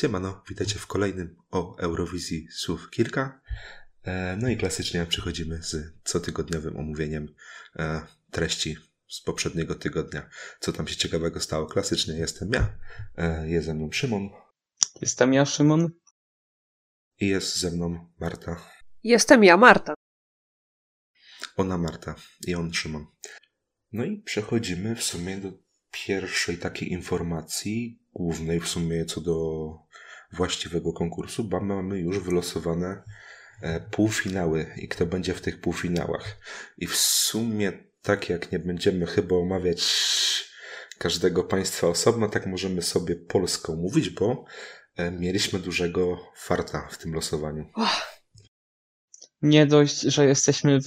Siemano, witajcie w kolejnym o Eurowizji słów kilka. E, no i klasycznie przychodzimy z cotygodniowym omówieniem e, treści z poprzedniego tygodnia. Co tam się ciekawego stało? Klasycznie jestem ja, e, jest ze mną Szymon. Jestem ja, Szymon. I jest ze mną Marta. Jestem ja, Marta. Ona Marta i on Szymon. No i przechodzimy w sumie do pierwszej takiej informacji, głównej w sumie co do właściwego konkursu, bo mamy już wylosowane e, półfinały i kto będzie w tych półfinałach. I w sumie tak jak nie będziemy chyba omawiać każdego państwa osobno, tak możemy sobie Polską mówić, bo e, mieliśmy dużego farta w tym losowaniu. Oh. Nie dość, że jesteśmy w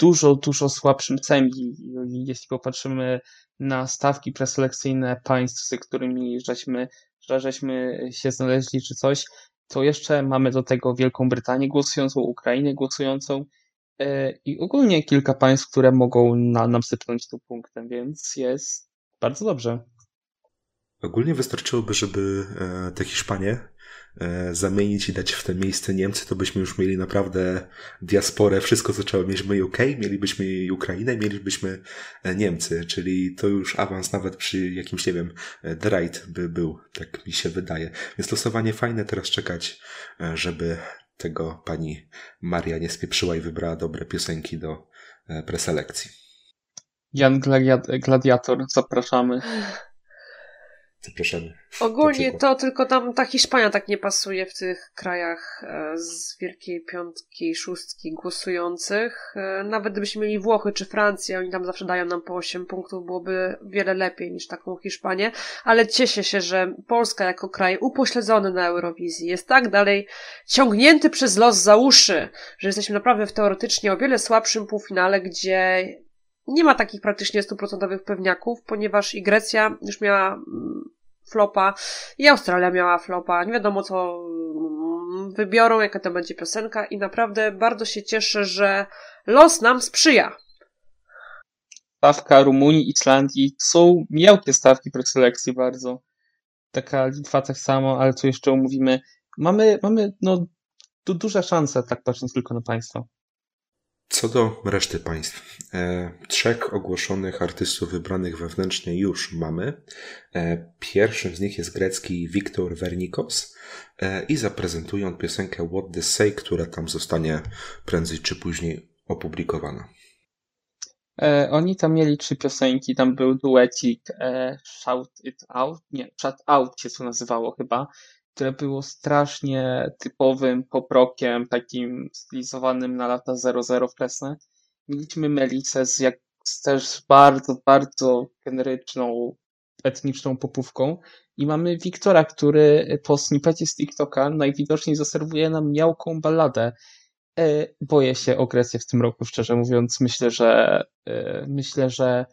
dużo, dużo słabszym cembi, jeśli popatrzymy na stawki preselekcyjne państw, z którymi żeśmy, że żeśmy się znaleźli czy coś, to jeszcze mamy do tego Wielką Brytanię głosującą, Ukrainę głosującą e, i ogólnie kilka państw, które mogą na, nam sypnąć tu punktem, więc jest bardzo dobrze. Ogólnie wystarczyłoby, żeby e, te Hiszpanie zamienić i dać w to miejsce Niemcy, to byśmy już mieli naprawdę diasporę, wszystko co trzeba. Mieliśmy UK, mielibyśmy Ukrainę, mielibyśmy e, Niemcy, czyli to już awans nawet przy jakimś, nie wiem, e, Right by był, tak mi się wydaje. Więc losowanie fajne, teraz czekać, żeby tego pani Maria nie spieprzyła i wybrała dobre piosenki do preselekcji. Jan Gladiator, zapraszamy. Zapraszamy. Ogólnie to tylko tam ta Hiszpania tak nie pasuje w tych krajach e, z Wielkiej Piątki, Szóstki głosujących. E, nawet gdybyśmy mieli Włochy czy Francję, oni tam zawsze dają nam po 8 punktów, byłoby wiele lepiej niż taką Hiszpanię. Ale cieszę się, że Polska jako kraj upośledzony na Eurowizji jest tak dalej ciągnięty przez los za uszy, że jesteśmy naprawdę w teoretycznie o wiele słabszym półfinale, gdzie nie ma takich praktycznie stuprocentowych pewniaków, ponieważ i Grecja już miała mm, flopa, i Australia miała flopa. Nie wiadomo, co mm, wybiorą, jaka to będzie piosenka, i naprawdę bardzo się cieszę, że los nam sprzyja. Stawka Rumunii, Islandii są miałkie stawki preselekcji bardzo. Taka Litwa tak samo, ale co jeszcze omówimy. Mamy, mamy no, tu duże szanse, tak patrząc tylko na państwo. Co do reszty państw, e, trzech ogłoszonych artystów wybranych wewnętrznie już mamy. E, pierwszym z nich jest grecki Wiktor Vernikos e, i zaprezentuje on piosenkę What the Say, która tam zostanie prędzej czy później opublikowana. Oni tam mieli trzy piosenki, tam był duecik e, Shout It Out, nie, Shout Out się to nazywało chyba, które było strasznie typowym poprokiem, takim stylizowanym na lata 00 wczesne. Mieliśmy Melicę z, jak, z też bardzo, bardzo generyczną, etniczną popówką. I mamy Wiktora, który po snippecie z TikToka najwidoczniej zaserwuje nam miałką balladę. E, boję się o Grecję w tym roku, szczerze mówiąc. Myślę, że e, myślę, że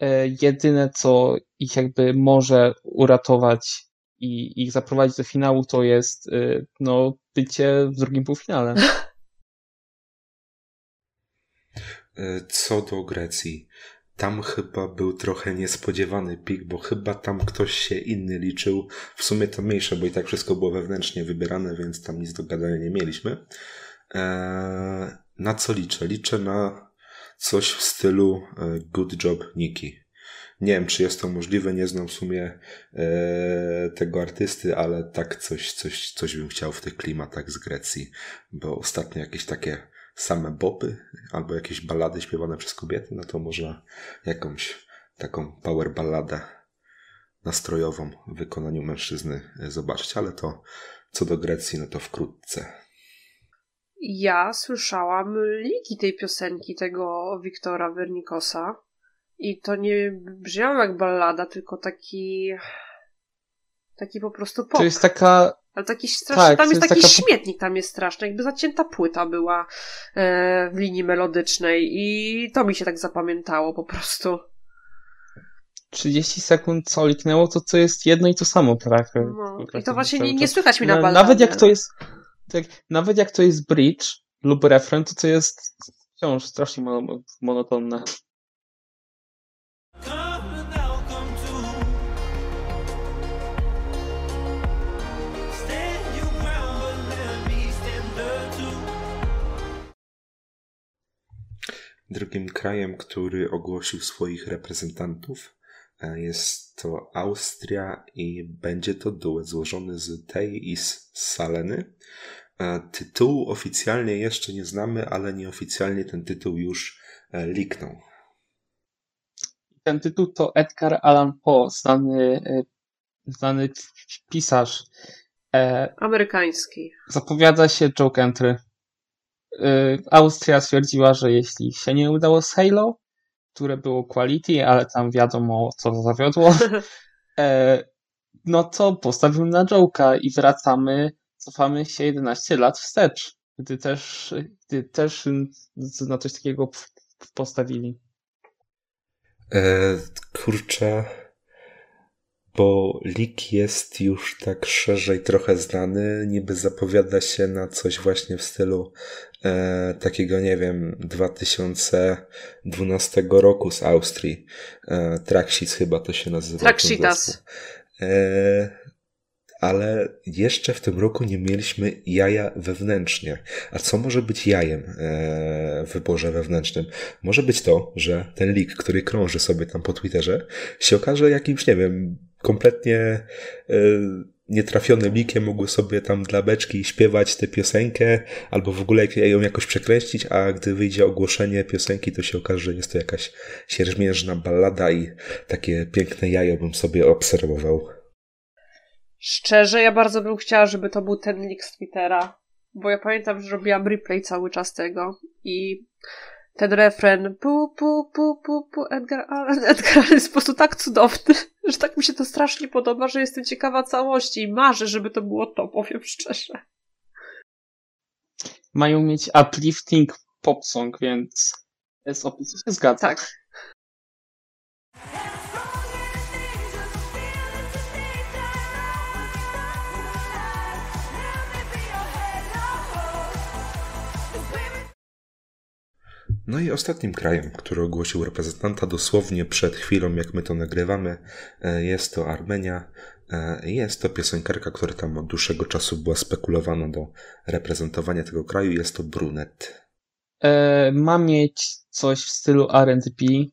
e, jedyne, co ich jakby może uratować i ich zaprowadzić do finału, to jest y, no, bycie w drugim półfinale. Y, co do Grecji, tam chyba był trochę niespodziewany pik, bo chyba tam ktoś się inny liczył. W sumie to mniejsze, bo i tak wszystko było wewnętrznie wybierane, więc tam nic do gadania nie mieliśmy. Eee, na co liczę? Liczę na coś w stylu e, Good Job Nikki. Nie wiem, czy jest to możliwe, nie znam w sumie e, tego artysty, ale tak coś, coś, coś bym chciał w tych klimatach z Grecji, bo ostatnio jakieś takie same bopy albo jakieś ballady śpiewane przez kobiety, no to można jakąś taką power balladę nastrojową w wykonaniu mężczyzny zobaczyć, ale to co do Grecji, no to wkrótce. Ja słyszałam liki tej piosenki, tego Wiktora Wernikosa. I to nie brzmiało jak ballada, tylko taki. Taki po prostu pop. To jest taka. Ale taki straszny. Tak, tam jest, jest taki taka... śmietnik, tam jest straszny. Jakby zacięta płyta była e, w linii melodycznej. I to mi się tak zapamiętało po prostu. 30 sekund co liknęło, to co jest jedno i to samo, prawda? No, I to właśnie nie, nie słychać mi na balladzie. Nawet jak to jest. Tak, nawet jak to jest bridge lub refren, to to jest wciąż strasznie monotonne. Drugim krajem, który ogłosił swoich reprezentantów e, jest to Austria i będzie to duet złożony z Tej i z Saleny. E, tytułu oficjalnie jeszcze nie znamy, ale nieoficjalnie ten tytuł już e, liknął. Ten tytuł to Edgar Allan Poe, znany, znany pisarz. Amerykański. Zapowiada się joke entry. Y, Austria stwierdziła, że jeśli się nie udało z Halo, które było quality, ale tam wiadomo co zawiodło, e, no to postawił na Joke'a i wracamy, cofamy się 11 lat wstecz, gdy też, gdy też na coś takiego postawili. E, kurczę, bo Lik jest już tak szerzej trochę znany, niby zapowiada się na coś właśnie w stylu e, takiego, nie wiem, 2012 roku z Austrii. E, Traxis chyba to się nazywa. Traxitas. E, ale jeszcze w tym roku nie mieliśmy jaja wewnętrznie. A co może być jajem e, w wyborze wewnętrznym? Może być to, że ten lik, który krąży sobie tam po Twitterze, się okaże jakimś, nie wiem, kompletnie e, nietrafionym likiem mogły sobie tam dla beczki śpiewać tę piosenkę, albo w ogóle ją jakoś przekręcić, a gdy wyjdzie ogłoszenie piosenki, to się okaże, że jest to jakaś sierżmierzna ballada i takie piękne jajo bym sobie obserwował. Szczerze, ja bardzo bym chciała, żeby to był ten lik z Twittera, bo ja pamiętam, że robiłam replay cały czas tego i ten refren pu, pu, pu, pu, pu, Edgar Allan, Edgar Allan jest po prostu tak cudowny, że tak mi się to strasznie podoba, że jestem ciekawa całości i marzę, żeby to było to, powiem szczerze. Mają mieć uplifting pop song, więc z opisu się zgadza. Tak. No i ostatnim krajem, który ogłosił reprezentanta dosłownie przed chwilą, jak my to nagrywamy, e, jest to Armenia. E, jest to piosenkarka, która tam od dłuższego czasu była spekulowana do reprezentowania tego kraju. Jest to Brunet. E, ma mieć coś w stylu RB.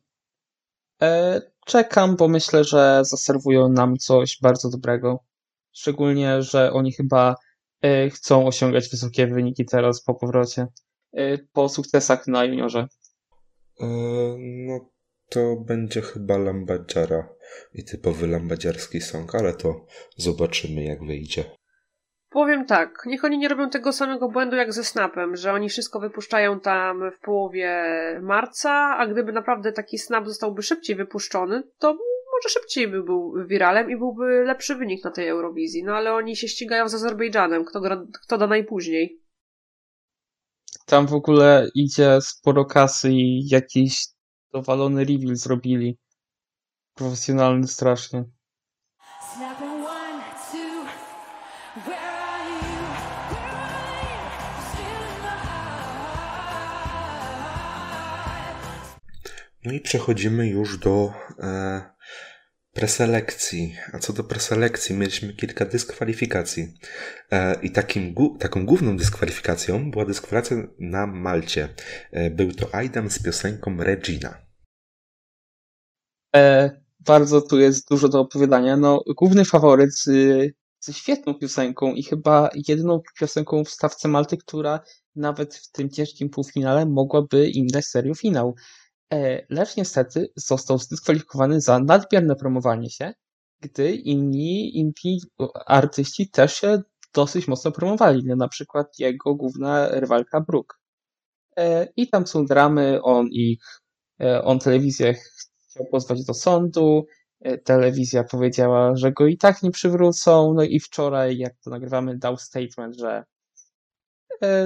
E, czekam, bo myślę, że zaserwują nam coś bardzo dobrego. Szczególnie, że oni chyba e, chcą osiągać wysokie wyniki teraz po powrocie. Y, po sukcesach na juniorze? E, no to będzie chyba Lambadziara i typowy lambadziarski song, ale to zobaczymy jak wyjdzie. Powiem tak, niech oni nie robią tego samego błędu jak ze Snapem, że oni wszystko wypuszczają tam w połowie marca, a gdyby naprawdę taki Snap zostałby szybciej wypuszczony, to może szybciej by był wiralem i byłby lepszy wynik na tej Eurowizji. No ale oni się ścigają z Azerbejdżanem, kto, gra, kto da najpóźniej. Tam w ogóle idzie sporo kasy i jakiś dowalony reveal zrobili. Profesjonalny strasznie. No i przechodzimy już do e, Preselekcji. A co do preselekcji, mieliśmy kilka dyskwalifikacji. E, I takim, taką główną dyskwalifikacją była dyskwalifikacja na Malcie. E, był to Aidam z piosenką Regina. E, bardzo tu jest dużo do opowiadania. No, główny faworyt z, ze świetną piosenką i chyba jedyną piosenką w stawce Malty, która nawet w tym ciężkim półfinale mogłaby im dać serio finał. E, lecz niestety został zdyskwalifikowany za nadmierne promowanie się, gdy inni, inni artyści też się dosyć mocno promowali, na przykład jego główna rywalka Brooke. E, I tam są dramy, on ich, e, on telewizję chciał pozwać do sądu, telewizja powiedziała, że go i tak nie przywrócą, no i wczoraj, jak to nagrywamy, dał statement, że,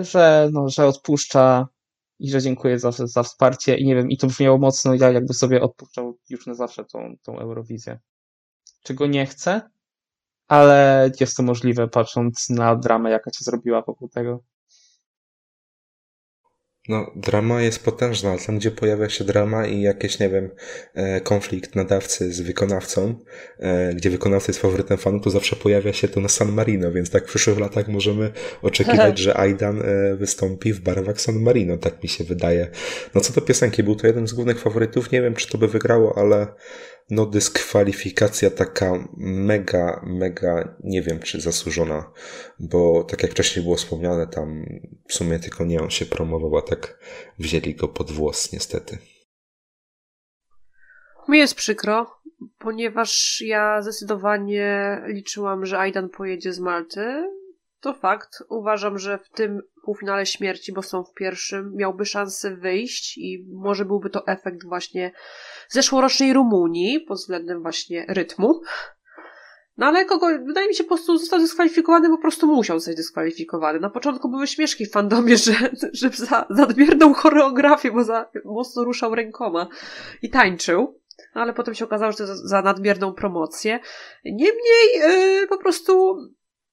że, no, że odpuszcza i że dziękuję za, za wsparcie i nie wiem, i to brzmiało mocno, ja jakby sobie odpuszczał już na zawsze tą, tą Eurowizję. Czego nie chcę, ale jest to możliwe patrząc na dramę, jaka się zrobiła wokół tego. No, drama jest potężna, ale tam, gdzie pojawia się drama i jakieś, nie wiem, e, konflikt nadawcy z wykonawcą, e, gdzie wykonawca jest faworytem fanów, to zawsze pojawia się to na San Marino, więc tak w przyszłych latach możemy oczekiwać, że Aidan e, wystąpi w barwach San Marino, tak mi się wydaje. No co do piosenki, był to jeden z głównych faworytów, nie wiem, czy to by wygrało, ale no dyskwalifikacja taka mega, mega, nie wiem czy zasłużona, bo tak jak wcześniej było wspomniane, tam w sumie tylko nie on się promował, a tak wzięli go pod włos niestety. Mi jest przykro, ponieważ ja zdecydowanie liczyłam, że Aidan pojedzie z Malty. To fakt. Uważam, że w tym półfinale śmierci, bo są w pierwszym, miałby szansę wyjść i może byłby to efekt właśnie zeszłorocznej Rumunii pod względem właśnie rytmu. No ale kogo, wydaje mi się, po prostu został dyskwalifikowany, po prostu musiał zostać dyskwalifikowany. Na początku były śmieszki w fandomie, że, że za nadmierną choreografię, bo za mocno ruszał rękoma i tańczył. Ale potem się okazało, że to za, nadmierną promocję. Niemniej yy, po prostu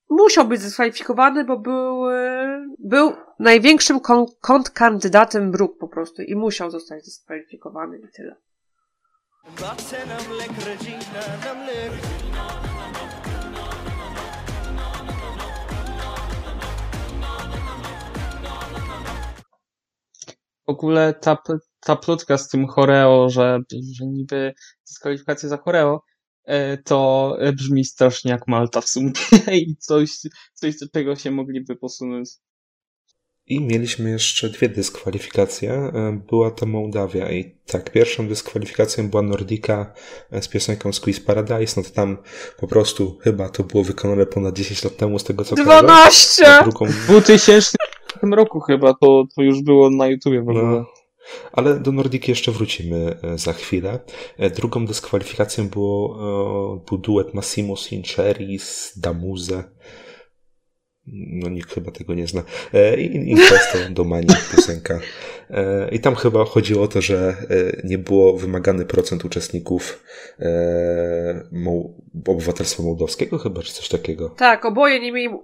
musiał być dyskwalifikowany, bo był, yy, był największym kon kontrkandydatem Brook po prostu i musiał zostać dyskwalifikowany i tyle. W ogóle ta, ta plotka z tym choreo, że, że niby dyskwalifikacja za choreo, e, to brzmi strasznie jak Malta w sumie i coś, coś do czego się mogliby posunąć. I mieliśmy jeszcze dwie dyskwalifikacje. E, była to Mołdawia i tak, pierwszą dyskwalifikacją była Nordika e, z piosenką Squeeze Paradise. No to tam po prostu chyba to było wykonane ponad 10 lat temu z tego co 12! kojarzę. Drugą... W 2000 roku chyba to, to już było na YouTubie w ogóle. No. Ale do Nordiki jeszcze wrócimy e, za chwilę. Drugą dyskwalifikacją było, był duet Massimo Sinceri z Damuze no nikt chyba tego nie zna. E, Inquesto do Mani piosenka. E, I tam chyba chodziło o to, że e, nie było wymagany procent uczestników obywatelstwa mołdowskiego chyba, czy coś takiego. Tak, oboje nie mieli,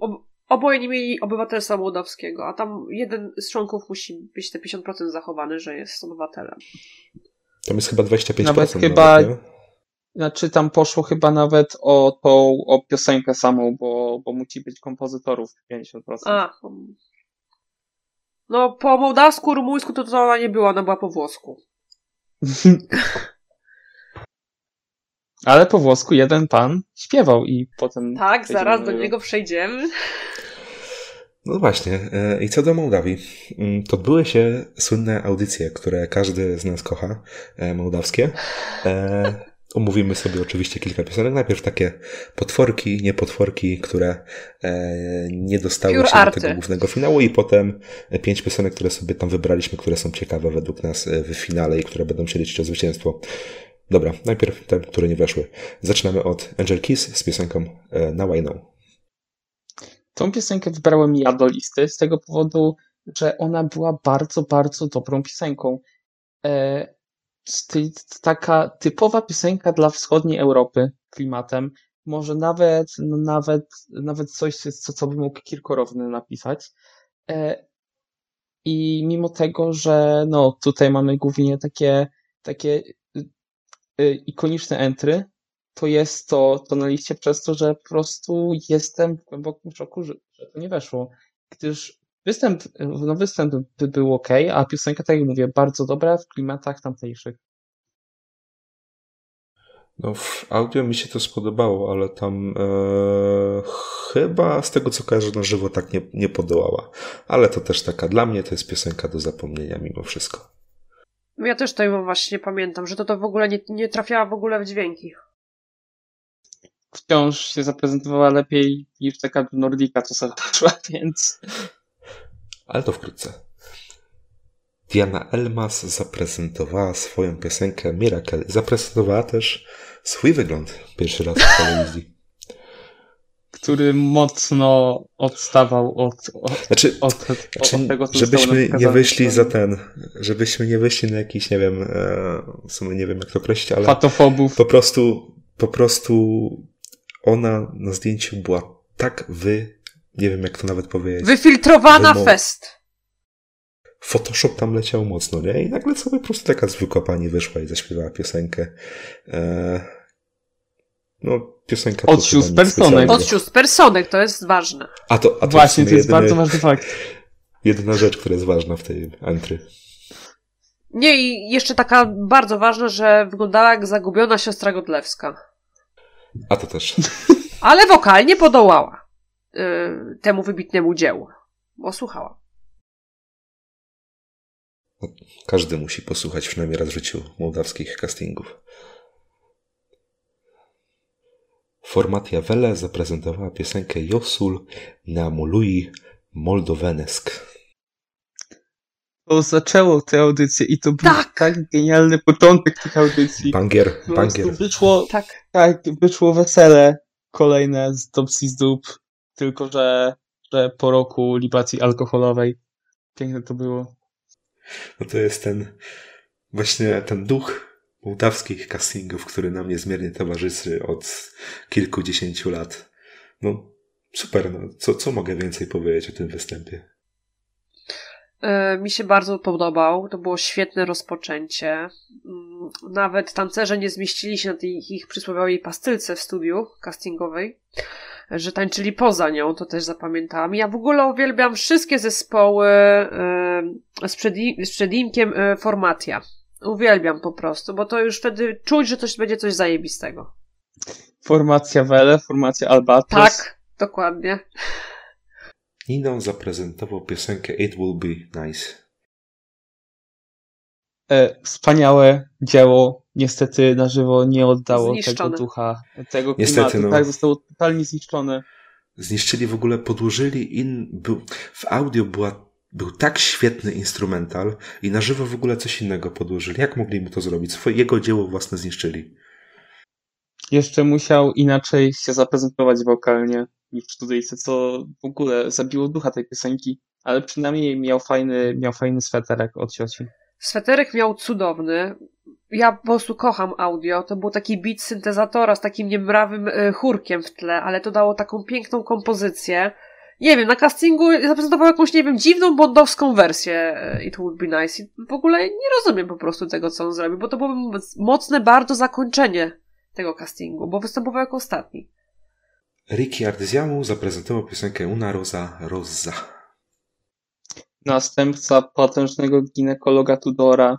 oboje nie mieli obywatelstwa mołdowskiego, a tam jeden z członków musi być te 50% zachowany, że jest obywatelem. Tam jest chyba 25%. Nawet chyba... Nawet, znaczy tam poszło chyba nawet o tą o piosenkę samą, bo, bo musi być kompozytorów 50%. A. No po mołdawsku, rumuńsku to to ona nie była, ona była po włosku. Ale po włosku jeden pan śpiewał i potem... Tak, zaraz do niego przejdziemy. No właśnie. E, I co do Mołdawii, mm, to odbyły się słynne audycje, które każdy z nas kocha, e, mołdawskie. E, Omówimy sobie oczywiście kilka piosenek. Najpierw takie potworki, nie potworki, które e, nie dostały Pure się arty. do tego głównego finału i potem pięć piosenek, które sobie tam wybraliśmy, które są ciekawe według nas e, w finale i które będą się liczyć o zwycięstwo. Dobra, najpierw te, które nie weszły. Zaczynamy od Angel Kiss z piosenką e, Now I Know. Tą piosenkę wybrałem ja do listy z tego powodu, że ona była bardzo, bardzo dobrą piosenką. E, taka typowa piosenka dla wschodniej Europy klimatem. Może nawet, no nawet, nawet coś, co, co by mógł Kirkorowny napisać. E, I mimo tego, że no, tutaj mamy głównie takie, takie y, y, ikoniczne entry, to jest to, to na liście przez to, że po prostu jestem w głębokim szoku, że, że to nie weszło. Gdyż występ, no występ by był ok, a piosenka, tak jak mówię, bardzo dobra w klimatach tamtejszych. No, w audio mi się to spodobało, ale tam e, chyba z tego co kojarzę na żywo tak nie, nie podołała. Ale to też taka, dla mnie to jest piosenka do zapomnienia mimo wszystko. Ja też to właśnie pamiętam, że to to w ogóle nie, nie trafiała w ogóle w dźwięki. Wciąż się zaprezentowała lepiej niż taka Nordika, co sobie poszła, więc... Ale to wkrótce. Diana Elmas zaprezentowała swoją piosenkę Miracle. Zaprezentowała też swój wygląd pierwszy raz w telewizji. Który mocno odstawał od, od, znaczy, od, znaczy, od tego, co Żebyśmy nie wyszli za ten, żebyśmy nie wyszli na jakiś, nie wiem, e, w sumie nie wiem jak to określić, ale Fatofobów. po prostu, po prostu ona na zdjęciu była tak wy, nie wiem jak to nawet powiedzieć. Wyfiltrowana wymo- fest Photoshop tam leciał mocno, nie? I nagle sobie po prostu taka zwykła pani wyszła i zaśpiewała piosenkę. Eee, no, piosenka... Od sióstr personek. Od sióstr personek, to jest ważne. A to, a to Właśnie, to jest jedyny, bardzo ważny fakt. Jedyna rzecz, która jest ważna w tej entry. Nie, i jeszcze taka bardzo ważna, że wyglądała jak zagubiona siostra Godlewska. A to też. Ale wokalnie podołała yy, temu wybitnemu dziełu. Bo słuchała. Każdy musi posłuchać przynajmniej raz w życiu mołdawskich castingów. Formatia Wele zaprezentowała piosenkę Josul na Molui Moldowenesk. To zaczęło tę audycję i to był tak, tak genialny początek tych audycji. Bangier, bangier. Wyszło, tak. tak, wyszło wesele kolejne z Topsy z Dup, tylko że, że po roku libacji alkoholowej. Piękne to było. No to jest ten właśnie ten duch mołdawskich castingów, który nam niezmiernie towarzyszy od kilkudziesięciu lat. No super, no. Co, co mogę więcej powiedzieć o tym występie? E, mi się bardzo podobał. To było świetne rozpoczęcie. Mm, nawet tancerze nie zmieścili się na tej ich przysłowiowej pastylce w studiu castingowej, że tańczyli poza nią, to też zapamiętałam. Ja w ogóle uwielbiam wszystkie zespoły e, z, przed, z przedimkiem e, Formatia. Uwielbiam po prostu, bo to już wtedy czuć, że coś będzie coś zajebistego. Formacja Wele, formacja Albatros. Tak, dokładnie. Nino zaprezentował piosenkę It Will Be Nice. E, wspaniałe dzieło. Niestety na żywo nie oddało Zniszczone. tego ducha, tego klimatu. Niestety, no. Tak, zostało totalnie zniszczone. Zniszczyli w ogóle, podłożyli in... Był, w audio była, był tak świetny instrumental i na żywo w ogóle coś innego podłożyli. Jak mogli mu to zrobić? Swoje, jego dzieło własne zniszczyli. Jeszcze musiał inaczej się zaprezentować wokalnie niż w studyjce, co w ogóle zabiło ducha tej piosenki, ale przynajmniej miał fajny, miał fajny sweterek od cioci. Sweterek miał cudowny. Ja po prostu kocham audio. To był taki beat syntezatora z takim niemrawym e, chórkiem w tle, ale to dało taką piękną kompozycję. Nie wiem, na castingu zaprezentował jakąś, nie wiem, dziwną bondowską wersję e, It Would Be Nice. I w ogóle nie rozumiem po prostu tego, co on zrobił, bo to było mocne bardzo zakończenie tego castingu, bo występował jako ostatni. Ricky Ardyziamu zaprezentował piosenkę Una Rosa Rosa. Następca potężnego ginekologa Tudora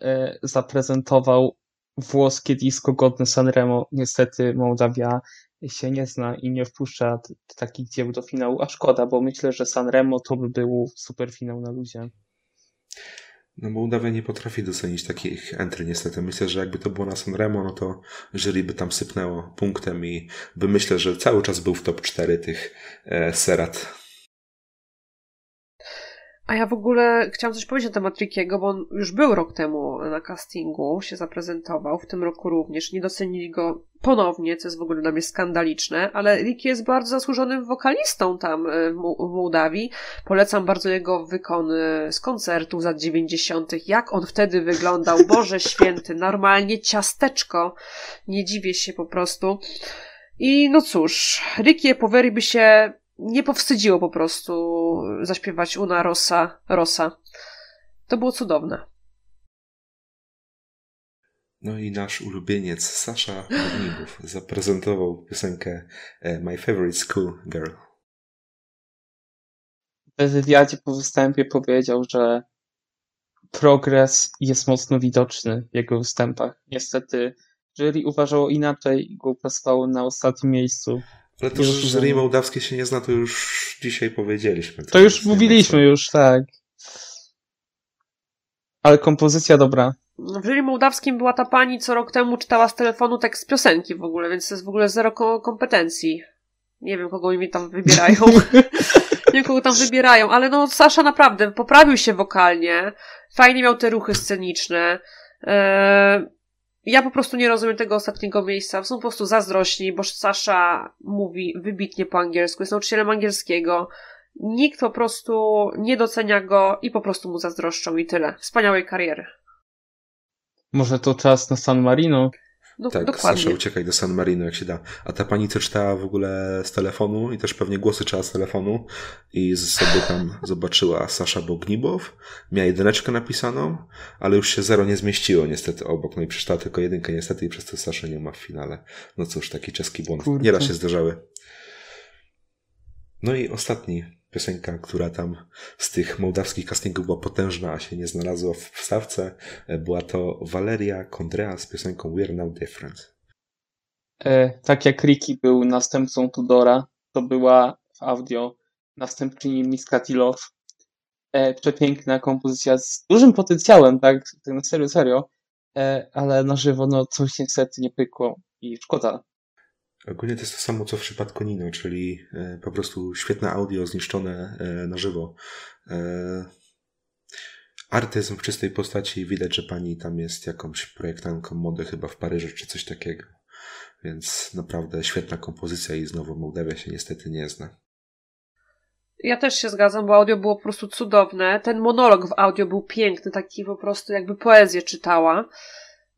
e, zaprezentował włoskie disco godne Sanremo. Niestety Mołdawia się nie zna i nie wpuszcza takich dzieł do finału, a szkoda, bo myślę, że Sanremo to by był super finał na luzie. No Mołdawia nie potrafi docenić takich entry niestety. Myślę, że jakby to było na Sanremo, no to jury by tam sypnęło punktem i by myślę, że cały czas był w top 4 tych e, serat a ja w ogóle chciałam coś powiedzieć na temat Rickiego, bo on już był rok temu na castingu, się zaprezentował, w tym roku również. Nie docenili go ponownie, co jest w ogóle dla mnie skandaliczne, ale Ricky jest bardzo zasłużonym wokalistą tam e, w Mołdawii. Polecam bardzo jego wykony z koncertów z lat 90., jak on wtedy wyglądał. Boże święty, normalnie ciasteczko. Nie dziwię się po prostu. I no cóż, Ricky Poveri by się nie powstydziło po prostu zaśpiewać Una Rosa, Rosa. To było cudowne. No i nasz ulubieniec Sasha Ogniwów zaprezentował piosenkę e, My Favorite School Girl. W wywiadzie po występie powiedział, że progres jest mocno widoczny w jego występach. Niestety jury uważało inaczej i go upasowało na ostatnim miejscu. Ale to, że jury mołdawskie się nie zna, to już dzisiaj powiedzieliśmy. To, to już mówiliśmy, już tak. Ale kompozycja dobra. W jury mołdawskim była ta pani, co rok temu czytała z telefonu tekst piosenki w ogóle, więc to jest w ogóle zero kompetencji. Nie wiem, kogo mi tam wybierają. nie wiem, kogo tam wybierają, ale no Sasza naprawdę poprawił się wokalnie. Fajnie miał te ruchy sceniczne. Eee, ja po prostu nie rozumiem tego ostatniego miejsca. Są po prostu zazdrośni, bo Sasza mówi wybitnie po angielsku, jest nauczycielem angielskiego. Nikt po prostu nie docenia go i po prostu mu zazdroszczą i tyle. Wspaniałej kariery. Może to czas na San Marino? Do, tak, dokładnie. Sasza, uciekaj do San Marino, jak się da. A ta pani, co czytała w ogóle z telefonu i też pewnie głosy czytała z telefonu i sobie tam zobaczyła Sasza Bognibow, miała jedyneczkę napisaną, ale już się zero nie zmieściło niestety obok, no i przeczytała tylko jedynkę niestety i przez to Sasza nie ma w finale. No cóż, taki czeski błąd. Kurczę. Nieraz się zdarzały. No i ostatni piosenka, która tam z tych mołdawskich castingów była potężna, a się nie znalazła w wstawce, e, była to Valeria Kondrea z piosenką We're Now Different. E, tak jak Ricky był następcą Tudora, to była w audio następczyni Miska Tilow. E, przepiękna kompozycja z dużym potencjałem, tak, na serio, serio, e, ale na żywo no coś niestety nie pykło i szkoda. Ogólnie to jest to samo, co w przypadku Nino, czyli e, po prostu świetne audio zniszczone e, na żywo. E, artyzm w czystej postaci. Widać, że pani tam jest jakąś projektantką mody chyba w Paryżu czy coś takiego. Więc naprawdę świetna kompozycja i znowu Mołdawia się niestety nie zna. Ja też się zgadzam, bo audio było po prostu cudowne. Ten monolog w audio był piękny, taki po prostu jakby poezję czytała.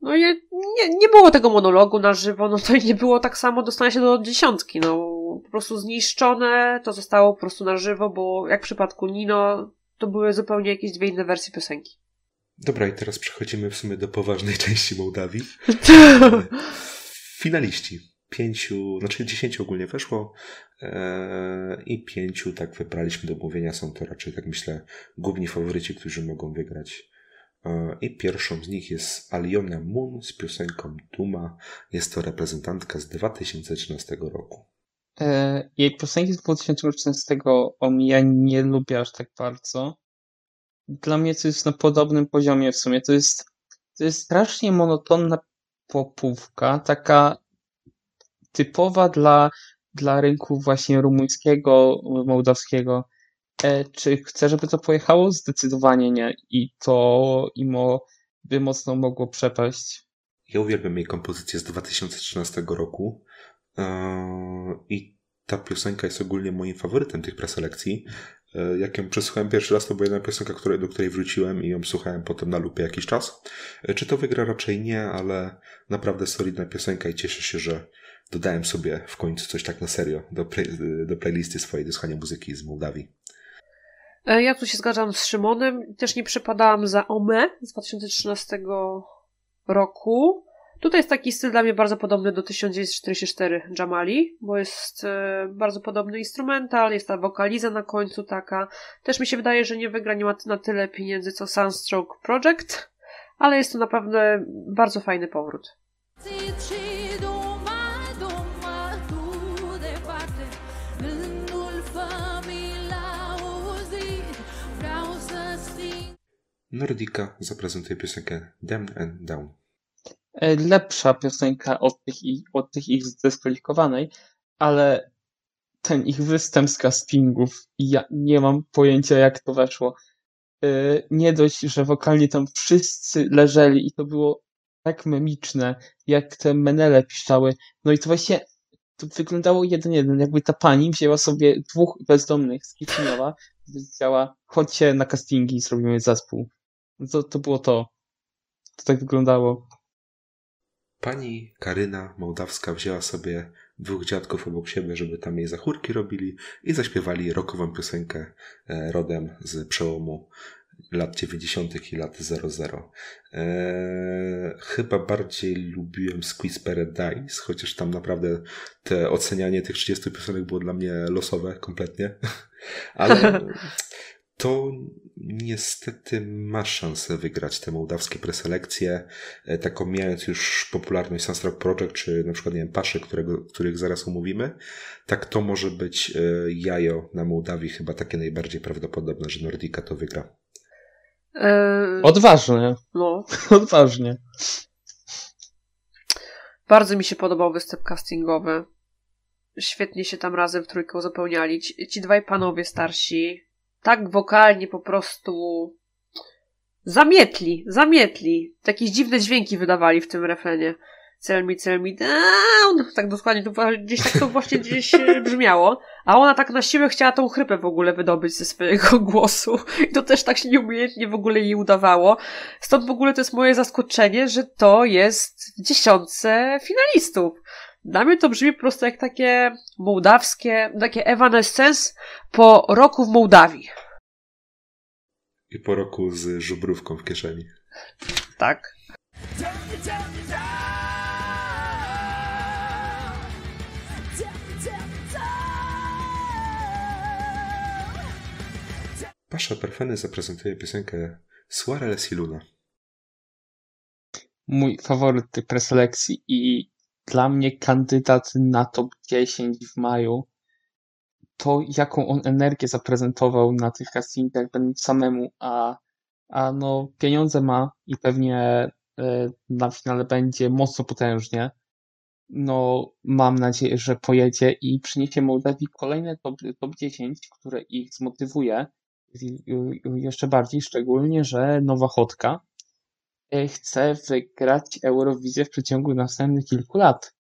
No i nie, nie było tego monologu na żywo, no to i nie było tak samo dostania się do dziesiątki, no po prostu zniszczone, to zostało po prostu na żywo, bo jak w przypadku Nino, to były zupełnie jakieś dwie inne wersje piosenki. Dobra, i teraz przechodzimy w sumie do poważnej części Mołdawii. Finaliści. Pięciu, znaczy dziesięciu ogólnie weszło e, i pięciu tak wybraliśmy do mówienia. Są to raczej, tak myślę, główni faworyci, którzy mogą wygrać. I pierwszą z nich jest Aliona Moon z piosenką Duma. Jest to reprezentantka z 2013 roku. E, jej piosenki z 2013 omija nie lubię aż tak bardzo. Dla mnie to jest na podobnym poziomie w sumie. To jest, to jest strasznie monotonna popówka, taka typowa dla, dla rynku właśnie rumuńskiego, mołdawskiego. E, czy chcę, żeby to pojechało? Zdecydowanie nie. I to imo by mocno mogło przepaść. Ja uwielbiam jej kompozycję z 2013 roku e, i ta piosenka jest ogólnie moim faworytem tych preselekcji. E, Jak ją przesłuchałem pierwszy raz, to była jedna piosenka, do której wróciłem i ją słuchałem potem na lupie jakiś czas. Czy to wygra? Raczej nie, ale naprawdę solidna piosenka i cieszę się, że dodałem sobie w końcu coś tak na serio do, play, do playlisty swojej do słuchania muzyki z Mołdawii. E, Ja tu się zgadzam z Szymonem. Też nie przepadałam za Ome z 2013 roku. Tutaj jest taki styl dla mnie bardzo podobny do 1944 Jamali, bo jest e, bardzo podobny instrumental, jest ta wokaliza na końcu taka. Też mi się wydaje, że nie wygra nie ma na tyle pieniędzy co Sunstroke Project, ale jest to naprawdę bardzo fajny powrót. Nordika zaprezentuje piosenkę Down and Down. E, Lepsza piosenka od tych, od tych ich zdyskwalifikowanej, ale ten ich występ z castingów, ja nie mam pojęcia jak to weszło. E, Nie dość, że wokalnie tam wszyscy leżeli i to było tak memiczne, jak te menele piszczały. No i to właśnie to wyglądało jeden jeden, jakby ta pani wzięła sobie dwóch bezdomnych z Kitchenewa, powiedziała, chodźcie na castingi i zrobimy zespół. No To, to było to. To tak wyglądało. Pani Karyna Mołdawska wzięła sobie dwóch dziadków obok siebie, żeby tam jej zachórki robili i zaśpiewali rockową piosenkę e, rodem z przełomu lat 90. i lat 00. Eee, chyba bardziej lubiłem Squeeze Paradise, chociaż tam naprawdę te ocenianie tych 30 piosenek było dla mnie losowe kompletnie. Ale to niestety ma szansę wygrać te mołdawskie preselekcje, e, tak omijając już popularność Sunstroke Project, czy na przykład, nie wiem, Paszy, którego, których zaraz omówimy, tak to może być e, jajo na Mołdawii chyba takie najbardziej prawdopodobne, że Nordika to wygra. E, Odważnie, no, odważnie. bardzo mi się podobał występ castingowy. Świetnie się tam razem w trójkę uzupełniali. Ci, ci dwaj panowie starsi tak wokalnie po prostu zamietli, zamietli. Jakieś dziwne dźwięki wydawali w tym refrenie. Cel me, cel me down. Tak dokładnie, to gdzieś tak to właśnie gdzieś e, brzmiało. A ona tak na siłę chciała tą chrypę w ogóle wydobyć ze swojego głosu. I to też tak się nieumiejętnie w ogóle jej udawało. Stąd w ogóle to jest moje zaskoczenie, że to jest w dziesiątce finalistów. Dla mnie to brzmi po prostu jak takie mołdawskie, takie Evanescence po roku w Mołdawii. I po roku z żubrówką w kieszeni. Tak. Pasza Perfeny zaprezentuje piosenkę Suarele Siluna. Mój faworyt tej preselekcji i dla mnie kandydat na top 10 w maju. To, jaką on energię zaprezentował na tych castingach, będąc samemu, a, a no pieniądze ma i pewnie e, na finale będzie mocno potężnie. No, mam nadzieję, że pojedzie i przyniesie Mołdawii kolejne top, top 10, które ich zmotywuje i- i- jeszcze bardziej, szczególnie, że Nowa Chotka e, chce wygrać Eurowizję w przeciągu następnych kilku lat.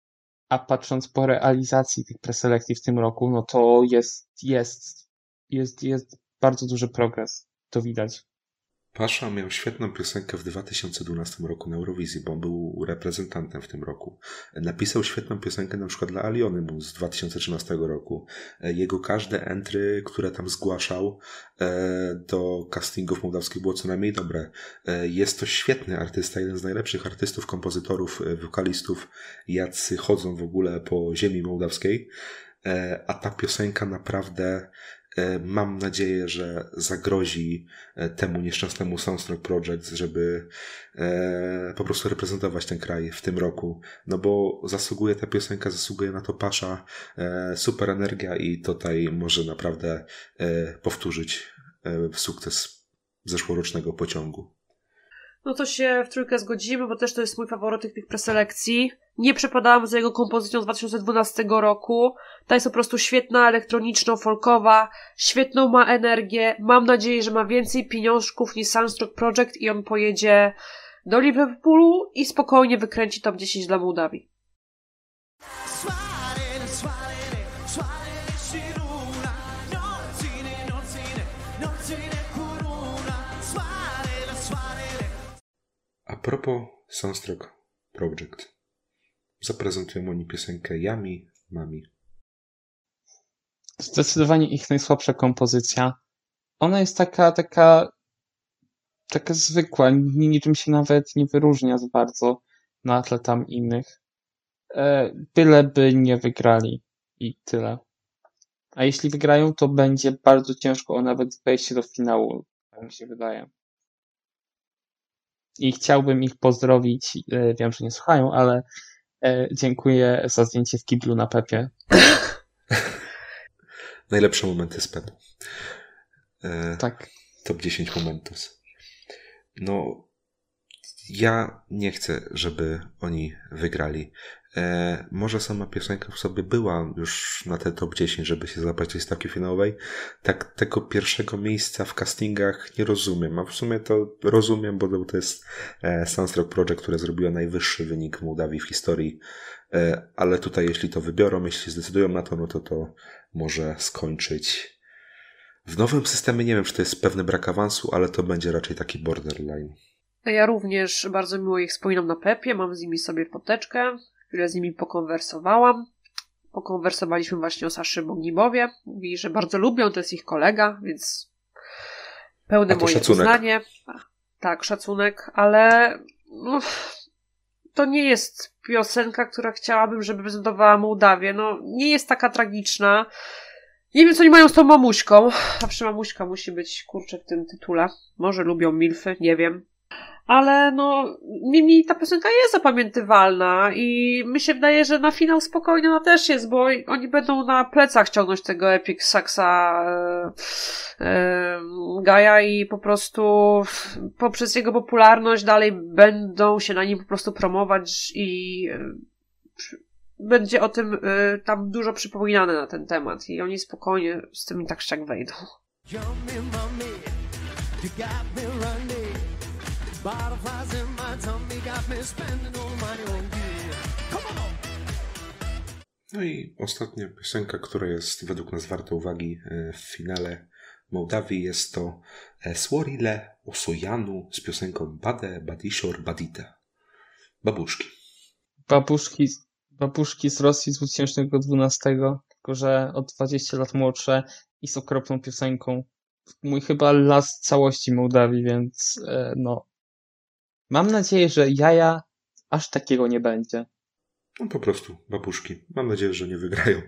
A patrząc po realizacji tych preselekcji w tym roku, no to jest, jest, jest, jest bardzo duży progres. To widać. Pasza miał świetną piosenkę w 2012 roku na Eurowizji, bo on był reprezentantem w tym roku. Napisał świetną piosenkę na przykład dla Aliony z 2013 roku. Jego każde entry, które tam zgłaszał e, do castingów mołdawskich było co najmniej dobre. E, Jest to świetny artysta, jeden z najlepszych artystów, kompozytorów, e, wokalistów, jacy chodzą w ogóle po ziemi mołdawskiej. E, A ta piosenka naprawdę e, mam nadzieję, że zagrozi e, temu nieszczęsnemu Soundtrack Project, żeby e, po prostu reprezentować ten kraj w tym roku. No bo zasługuje ta piosenka, zasługuje na to Pasza, e, super energia i tutaj może naprawdę e, powtórzyć e, sukces zeszłorocznego pociągu. No to się w trójkę zgodzimy, bo też to jest mój faworyt tych, preselekcji. Nie przepadałam za jego kompozycją z 2012 roku. Ta jest po prostu świetna, elektroniczno-folkowa, świetną ma energię. Mam nadzieję, że ma więcej pieniążków niż Soundstruck Project i on pojedzie do Liverpoolu i spokojnie wykręci top 10 dla Mołdawii. Propos Soundtrack Project. Zaprezentują oni piosenkę Yami Mami. Zdecydowanie ich najsłabsza kompozycja. Ona jest taka, taka, taka zwykła, ni- niczym się nawet nie wyróżnia za bardzo na tle tam innych. E, byleby nie wygrali i tyle. A jeśli wygrają, to będzie bardzo ciężko o nawet wejście do finału, tak mi się wydaje. I chciałbym ich pozdrowić. e, Wiem, że nie słuchają, ale e, dziękuję za zdjęcie w kiblu na Pepie. Najlepsze momenty z Pep. E, Tak. top 10 momentów. No, ja nie chcę, żeby oni wygrali. E, może sama piosenka w sobie była już na te top 10, żeby się złapać tej stawki finałowej. Tak tego pierwszego miejsca w castingach nie rozumiem. A w sumie to rozumiem, bo to jest e, Soundtrack Project, które zrobiło najwyższy wynik Mołdawii w historii. E, ale tutaj, jeśli to wybiorą, jeśli zdecydują na to, no to to może skończyć w nowym systemie nie wiem, czy to jest pewny brak awansu, ale to będzie raczej taki borderline. Ja również bardzo miło ich wspominam na Pepie, mam z nimi sobie foteczkę, chwilę z nimi pokonwersowałam. Pokonwersowaliśmy właśnie o Saszy Bognibowie. Mówi, że bardzo lubią, to jest ich kolega, więc pełne moje szacunek. uznanie. Tak, szacunek, ale no, to nie jest piosenka, która chciałabym, żeby prezentowała Mołdawię. No, nie jest taka tragiczna. Nie wiem, co oni mają z tą mamuśką. Zawsze mamuśka musi być, kurczę, w tym tytule. Może lubią milfy, nie wiem. Ale no, mi, ta piosenka jest zapamiętywalna i mi się wydaje, że na finał spokojnie ona też jest, bo oni będą na plecach ciągnąć tego Epic Saxa e, e, Gaja i po prostu poprzez jego popularność dalej będą się na nim po prostu promować i e, będzie o tym e, tam dużo przypominane na ten temat i oni spokojnie z tym tak jak wejdą. You got me running. Butterflies in my tummy got me spending all money on you. No i ostatnia piosenka, która jest według nas warta uwagi e, w finale Mołdawii jest to e, Słorile Osojanu z piosenką Bade Badishor Badite. Babuszki. Babuszki, babuszki z Rosji z 2012, tylko że o 20 lat młodsze i z okropną piosenką. Mój chyba las całości Mołdawii, więc e, no. Mam nadzieję, że jaja aż takiego nie będzie. No po prostu babuszki. Mam nadzieję, że nie wygrają.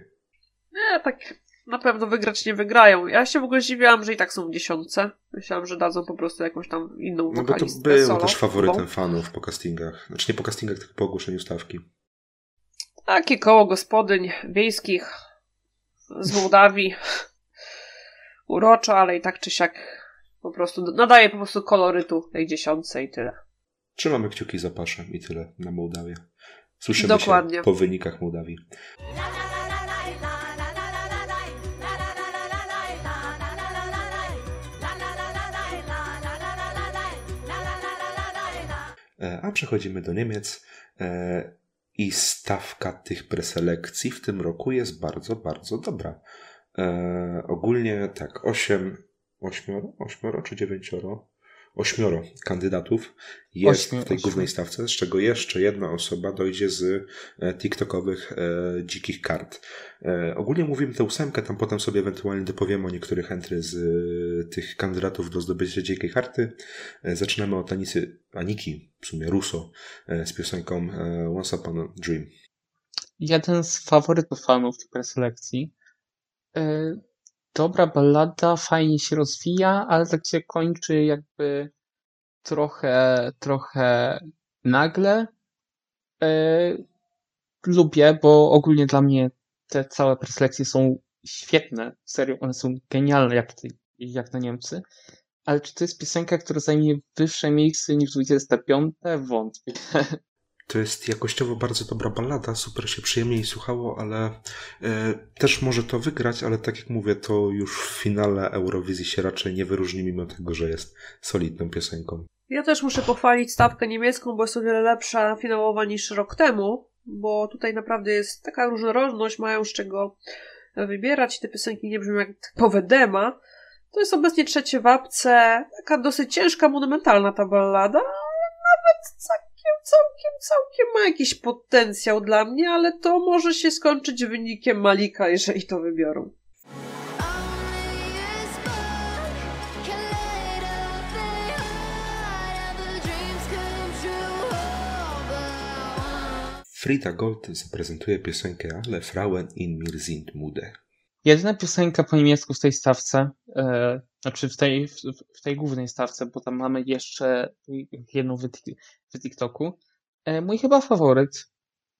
Nie, tak na pewno wygrać nie wygrają. Ja się w ogóle zdziwiłam, że i tak są w dziesiątce. Myślałam, że dadzą po prostu jakąś tam inną No bo to był solo. też faworytem Bo fanów po castingach. Znaczy nie po castingach, tylko po ogłoszeniu stawki. Takie koło gospodyń wiejskich z Mołdawii. Uroczo, ale i tak czy siak po prostu nadaje po prostu kolorytu tej dziesiątce i tyle. Trzymamy kciuki za paszę i tyle na Mołdawię. Słyszymy Dokładnie. się po wynikach Mołdawii. E, A przechodzimy do Niemiec e, i stawka tych preselekcji w tym roku jest bardzo, bardzo dobra. E, ogólnie tak, 8, 8, 8 czy 9, 8 kandydatów jest Ośmiu, w tej ośmiu. głównej stawce, z czego jeszcze jedna osoba dojdzie z e, TikTokowych e, dzikich kart. E, ogólnie mówimy tę ósemkę, tam potem sobie ewentualnie dopowiemy o niektórych entry z e, tych kandydatów do zdobycia dzikiej karty. E, zaczynamy od Anisy, Aniki, w sumie Russo, e, z piosenką e, Once Upon a Dream. jeden z faworytów fanów tej preselekcji. Dobra ballada, fajnie się rozwija, ale tak się kończy jakby trochę, trochę nagle. Yy, Lubię, bo ogólnie dla mnie te całe preselekcje są świetne. Serio, one są genialne jak, ty- jak na Niemcy. Ale czy to jest piosenka, która zajmie wyższe miejsce niż 25? Wątpię. To jest jakościowo bardzo dobra ballada, super się przyjemnie jej słuchało, ale e, też może to wygrać, ale tak jak mówię, to już w finale Eurowizji się raczej nie wyróżni, mimo tego, że jest solidną piosenką. Ja też muszę pochwalić stawkę niemiecką, bo jest o wiele lepsza finałowa niż rok temu, bo tutaj naprawdę jest taka różnorodność, mają z czego wybierać. Te piosenki nie brzmią jak typowe dema. To jest obecnie trzecie w apce, taka dosyć ciężka, monumentalna ta ballada, ale nawet całkiem, całkiem, całkiem ma jakiś potencjał dla mnie, ale to może się skończyć wynikiem Malika, jeżeli to wybiorą. Frida Gold zaprezentuje piosenkę Ale Frauen in mir sind müde. Jedyna piosenka po niemiecku w tej stawce, e, znaczy w tej, w, w tej głównej stawce, bo tam mamy jeszcze jedną w, w TikToku. E, mój chyba faworyt.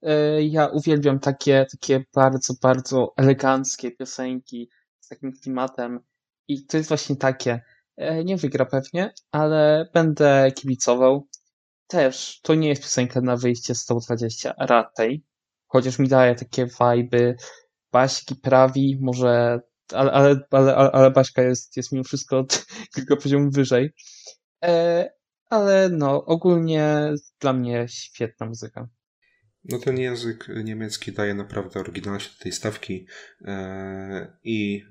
E, ja uwielbiam takie, takie bardzo, bardzo eleganckie piosenki z takim klimatem i to jest właśnie takie. E, nie wygra pewnie, ale będę kibicował. Też to nie jest piosenka na wyjście 120 raczej, chociaż mi daje takie wajby Baśki prawi, może, ale, ale, ale, ale Baśka jest, jest mimo wszystko kilka poziomów wyżej. E, ale no, ogólnie dla mnie świetna muzyka. No ten język niemiecki daje naprawdę oryginalność tej stawki e, i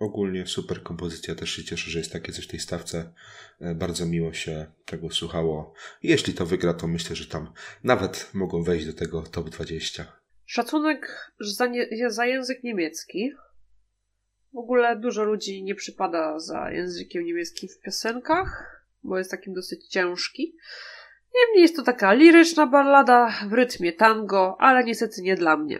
ogólnie super kompozycja. Też się cieszę, że jest takie coś w tej stawce. E, bardzo miło się tego słuchało. Jeśli to wygra, to myślę, że tam nawet mogą wejść do tego top 20. Szacunek za, nie, za język niemiecki. W ogóle dużo ludzi nie przypada za językiem niemieckim w piosenkach, bo jest takim dosyć ciężki. Niemniej jest to taka liryczna ballada w rytmie tango, ale niestety nie dla mnie.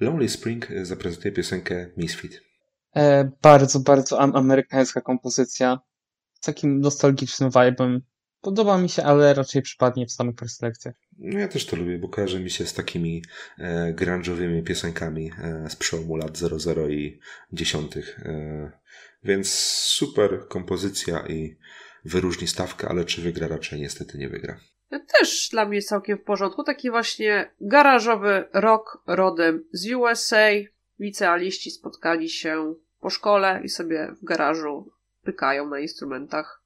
Lonely Spring e, zaprezentuje piosenkę Misfit. E, bardzo, bardzo am- amerykańska kompozycja. Z takim nostalgicznym vibe'em. Podoba mi się, ale raczej przypadnie w samych preselekcjach. No ja też to lubię, bo kojarzy mi się z takimi e, grunge'owymi piosenkami e, z przełomu lat 00 i 10. E, więc super kompozycja i wyróżni stawkę, ale czy wygra raczej niestety nie wygra. Też dla mnie jest całkiem w porządku. Taki właśnie garażowy rock rodem z USA. Licealiści spotkali się po szkole i sobie w garażu pykają na instrumentach.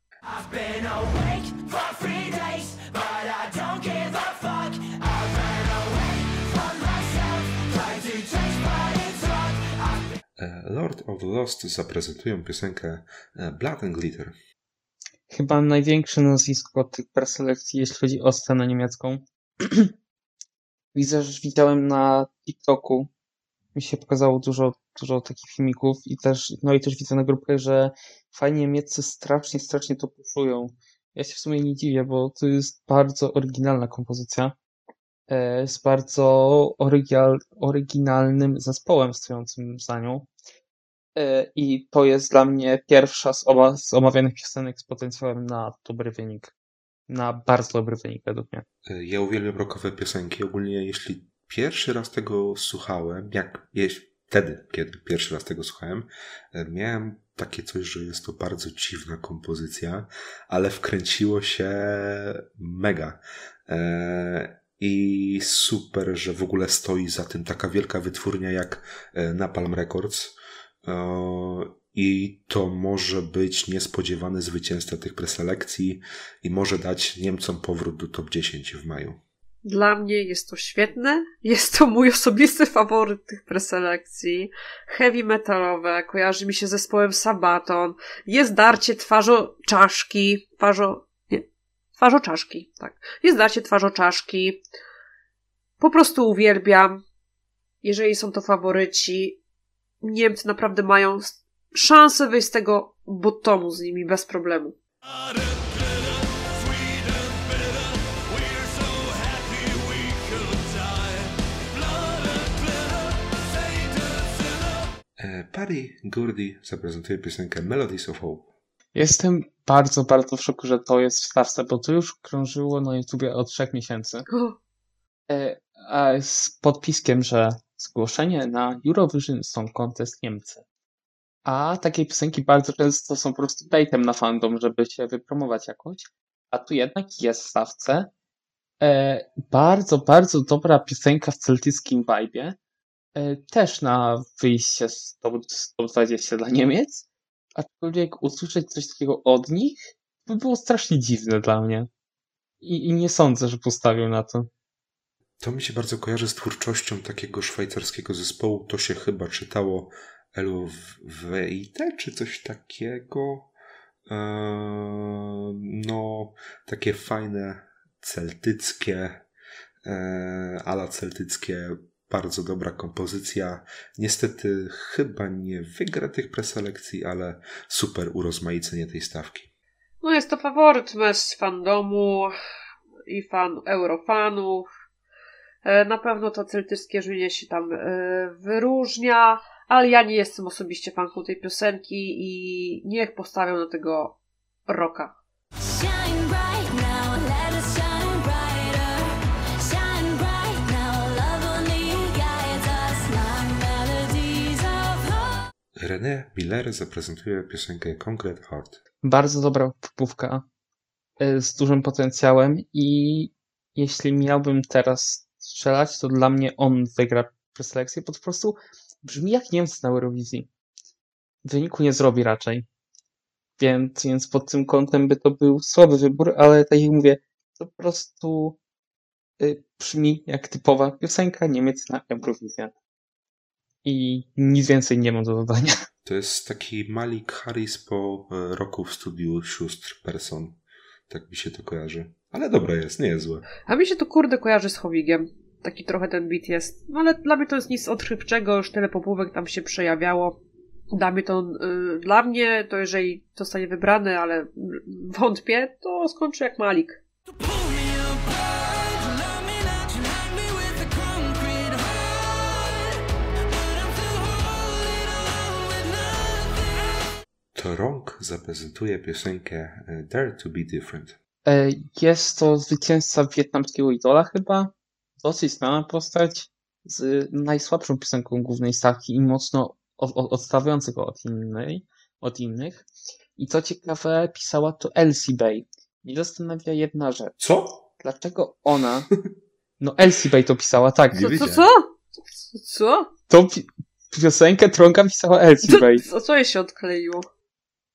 E, Lord of the Lost zaprezentują piosenkę e, Blood and Glitter. Chyba największe nazwisko tych preselekcji, jeśli chodzi o scenę niemiecką. Widzę, że widziałem na TikToku, mi się pokazało dużo, dużo takich filmików i też, no i też widzę na grupie, że fajnie Niemieccy strasznie, strasznie to puszują. Ja się w sumie nie dziwię, bo to jest bardzo oryginalna kompozycja. E, Z bardzo orygial, oryginalnym zespołem stojącym za nią. E, I to jest dla mnie pierwsza z, oba, z omawianych piosenek z potencjałem na dobry wynik. Na bardzo dobry wynik według mnie. E, Ja uwielbiam rockowe piosenki. Ogólnie jeśli pierwszy raz tego słuchałem, jak wtedy, kiedy pierwszy raz tego słuchałem, e, miałem takie coś, że jest to bardzo dziwna kompozycja, ale wkręciło się mega. E, I super, że w ogóle stoi za tym taka wielka wytwórnia jak e, Napalm Records. I to może być niespodziewany zwycięzca tych preselekcji i może dać Niemcom powrót do top 10 w maju. Dla mnie jest to świetne. Jest to mój osobisty faworyt tych preselekcji. Heavy metalowe, kojarzy mi się z zespołem Sabaton. Jest darcie twarzo czaszki. Twarzo... nie. Twarzo czaszki, tak. Jest darcie twarzo czaszki. Po prostu uwielbiam. Jeżeli są to faworyci, Niemcy naprawdę mają szansę wyjść z tego bottomu z nimi bez problemu. E, Patty Gurdy zaprezentuje piosenkę Melodies of Hope. Jestem bardzo, bardzo w szoku, że to jest w stawce, bo to już krążyło na YouTubie od trzech miesięcy. E, a z podpiskiem, że zgłoszenie na Eurovision Song Contest Niemcy. A takie piosenki bardzo często są po prostu baitem na fandom, żeby się wypromować jakoś. A tu jednak jest w stawce. E, bardzo, bardzo dobra piosenka w celtyckim vibe. E, też na wyjście z top, z top 20 dla Niemiec. Aczkolwiek usłyszeć coś takiego od nich by było strasznie dziwne dla mnie. I, i nie sądzę, że postawią na to. To mi się bardzo kojarzy z twórczością takiego szwajcarskiego zespołu. To się chyba czytało Eluvite czy coś takiego. Eee, No, takie fajne celtyckie, eee, ala celtyckie, bardzo dobra kompozycja. Niestety chyba nie wygra tych preselekcji, ale super urozmaicenie tej stawki. No jest to faworyt mężczyzn fandomu i fan eurofanów. E, Na pewno to celtyckie żunie się tam e, wyróżnia, ale ja nie jestem osobiście fanką tej piosenki i niech postawią na tego rocka. René Miller zaprezentuje piosenkę Concrete Heart. bardzo dobra popówka e, z dużym potencjałem i jeśli miałbym teraz strzelać, to dla mnie on wygra preselekcję, bo po prostu brzmi jak Niemcy na Eurowizji. Wyniku nie zrobi raczej. Więc, więc pod tym kątem by to był słaby wybór, ale tak jak mówię, to po prostu y, brzmi jak typowa piosenka Niemiec na Eurowizję. I nic więcej nie mam do dodania. To jest taki Malik Harris po e, roku w studiu sióstr Person. Tak mi się to kojarzy. Ale dobre jest, nie jest złe. A mi się to kurde kojarzy z Howigiem. Taki trochę ten beat jest. No ale dla mnie to jest nic odkrywczego, już tyle popówek tam się przejawiało. Dla mnie to, y, dla mnie to jeżeli zostanie wybrany, ale wątpię, to skończy jak Malik. To Rąk zaprezentuje piosenkę e, Dare to be Different. E, Jest to zwycięzca wietnamskiego idola chyba. Dosyć znana postać z najsłabszą piosenką głównej stawki i mocno od, od, odstawiającą go od, innej, od innych. I co ciekawe, pisała to Elsie Bay. Mnie zastanawia jedna rzecz. Co? Dlaczego ona... No Elsie Bay to pisała, tak. Nie Co, co, co? Co? Tą pi- piosenkę Tronka pisała Elsie Bay. co, co jej się odkleiło?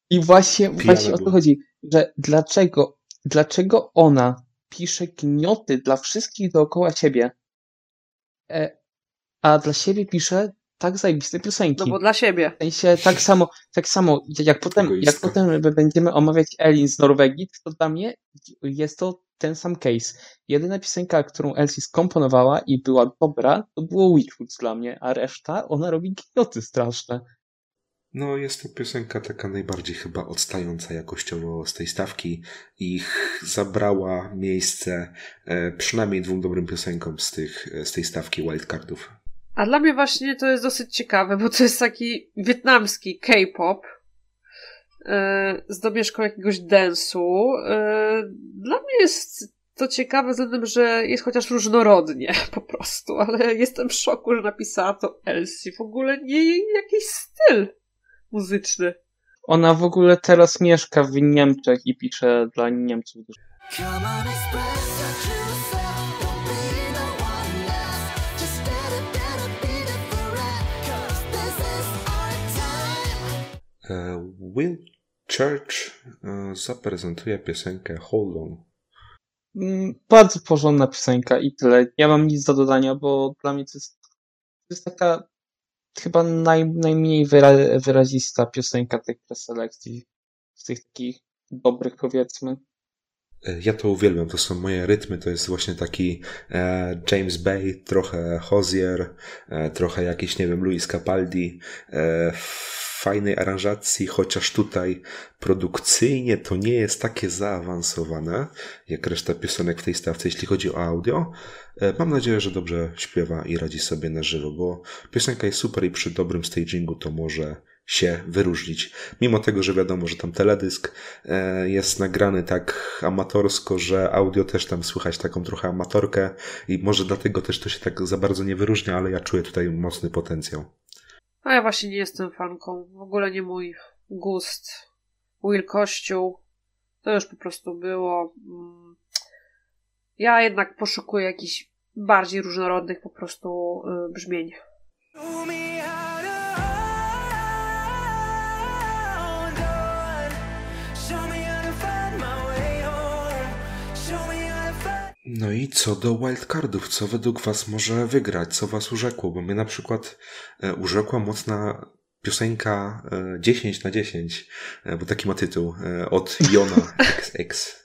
I właśnie, właśnie o to chodzi, że dlaczego, dlaczego ona pisze gnioty dla wszystkich dookoła siebie, e, a dla siebie pisze tak zajebiste piosenki. No bo dla siebie. W sensie tak samo, tak samo jak potem, jak potem będziemy omawiać Elin z Norwegii, to dla mnie jest to ten sam case. Jedyna piosenka, którą Elsie skomponowała i była dobra, to było Witchwood dla mnie, a reszta, ona robi gnioty straszne. No, jest to piosenka taka najbardziej chyba odstająca jakościowo z tej stawki i zabrała miejsce e, przynajmniej dwóm dobrym piosenkom z, tych, e, z tej stawki wildcardów. A dla mnie właśnie to jest dosyć ciekawe, bo to jest taki wietnamski K-pop e, z domieszką jakiegoś densu. Dla mnie jest to ciekawe względem, że jest chociaż różnorodnie po prostu, ale jestem w szoku, że napisała to Elsie. W ogóle nie jej jakiś styl muzyczny. Ona w ogóle teraz mieszka w Niemczech i pisze dla Niemców. E, Will Church e, zaprezentuje piosenkę Hold On. Mm, Bardzo porządna piosenka i tyle. Ja mam nic do dodania, bo dla mnie to jest, to jest taka chyba naj, najmniej wyra, wyrazista piosenka tych preselekcji. Z tych takich dobrych powiedzmy. E, Ja to uwielbiam, to są moje rytmy, to jest właśnie taki e, James Bay, trochę Hozier, e, trochę jakiś, nie wiem, Luis Capaldi, e, fajnej aranżacji, chociaż tutaj produkcyjnie to nie jest takie zaawansowane, jak reszta piosenek w tej stawce, jeśli chodzi o audio. E, mam nadzieję, że dobrze śpiewa i radzi sobie na żywo, bo piosenka jest super i przy dobrym stagingu to może się wyróżnić. Mimo tego, że wiadomo, że tam teledysk e, jest nagrany tak amatorsko, że audio też tam słychać taką trochę amatorkę i może dlatego też to się tak za bardzo nie wyróżnia, ale ja czuję tutaj mocny potencjał. A ja właśnie nie jestem fanką. W ogóle nie mój gust. Will Kościół. To już po prostu było. mm. Ja jednak poszukuję jakichś bardziej różnorodnych po prostu y, brzmień. No i co do wildcardów, co według Was może wygrać, co Was urzekło? Bo mnie na przykład e, urzekła mocna piosenka e, 10 na 10, e, bo taki ma tytuł, e, od Jona XX.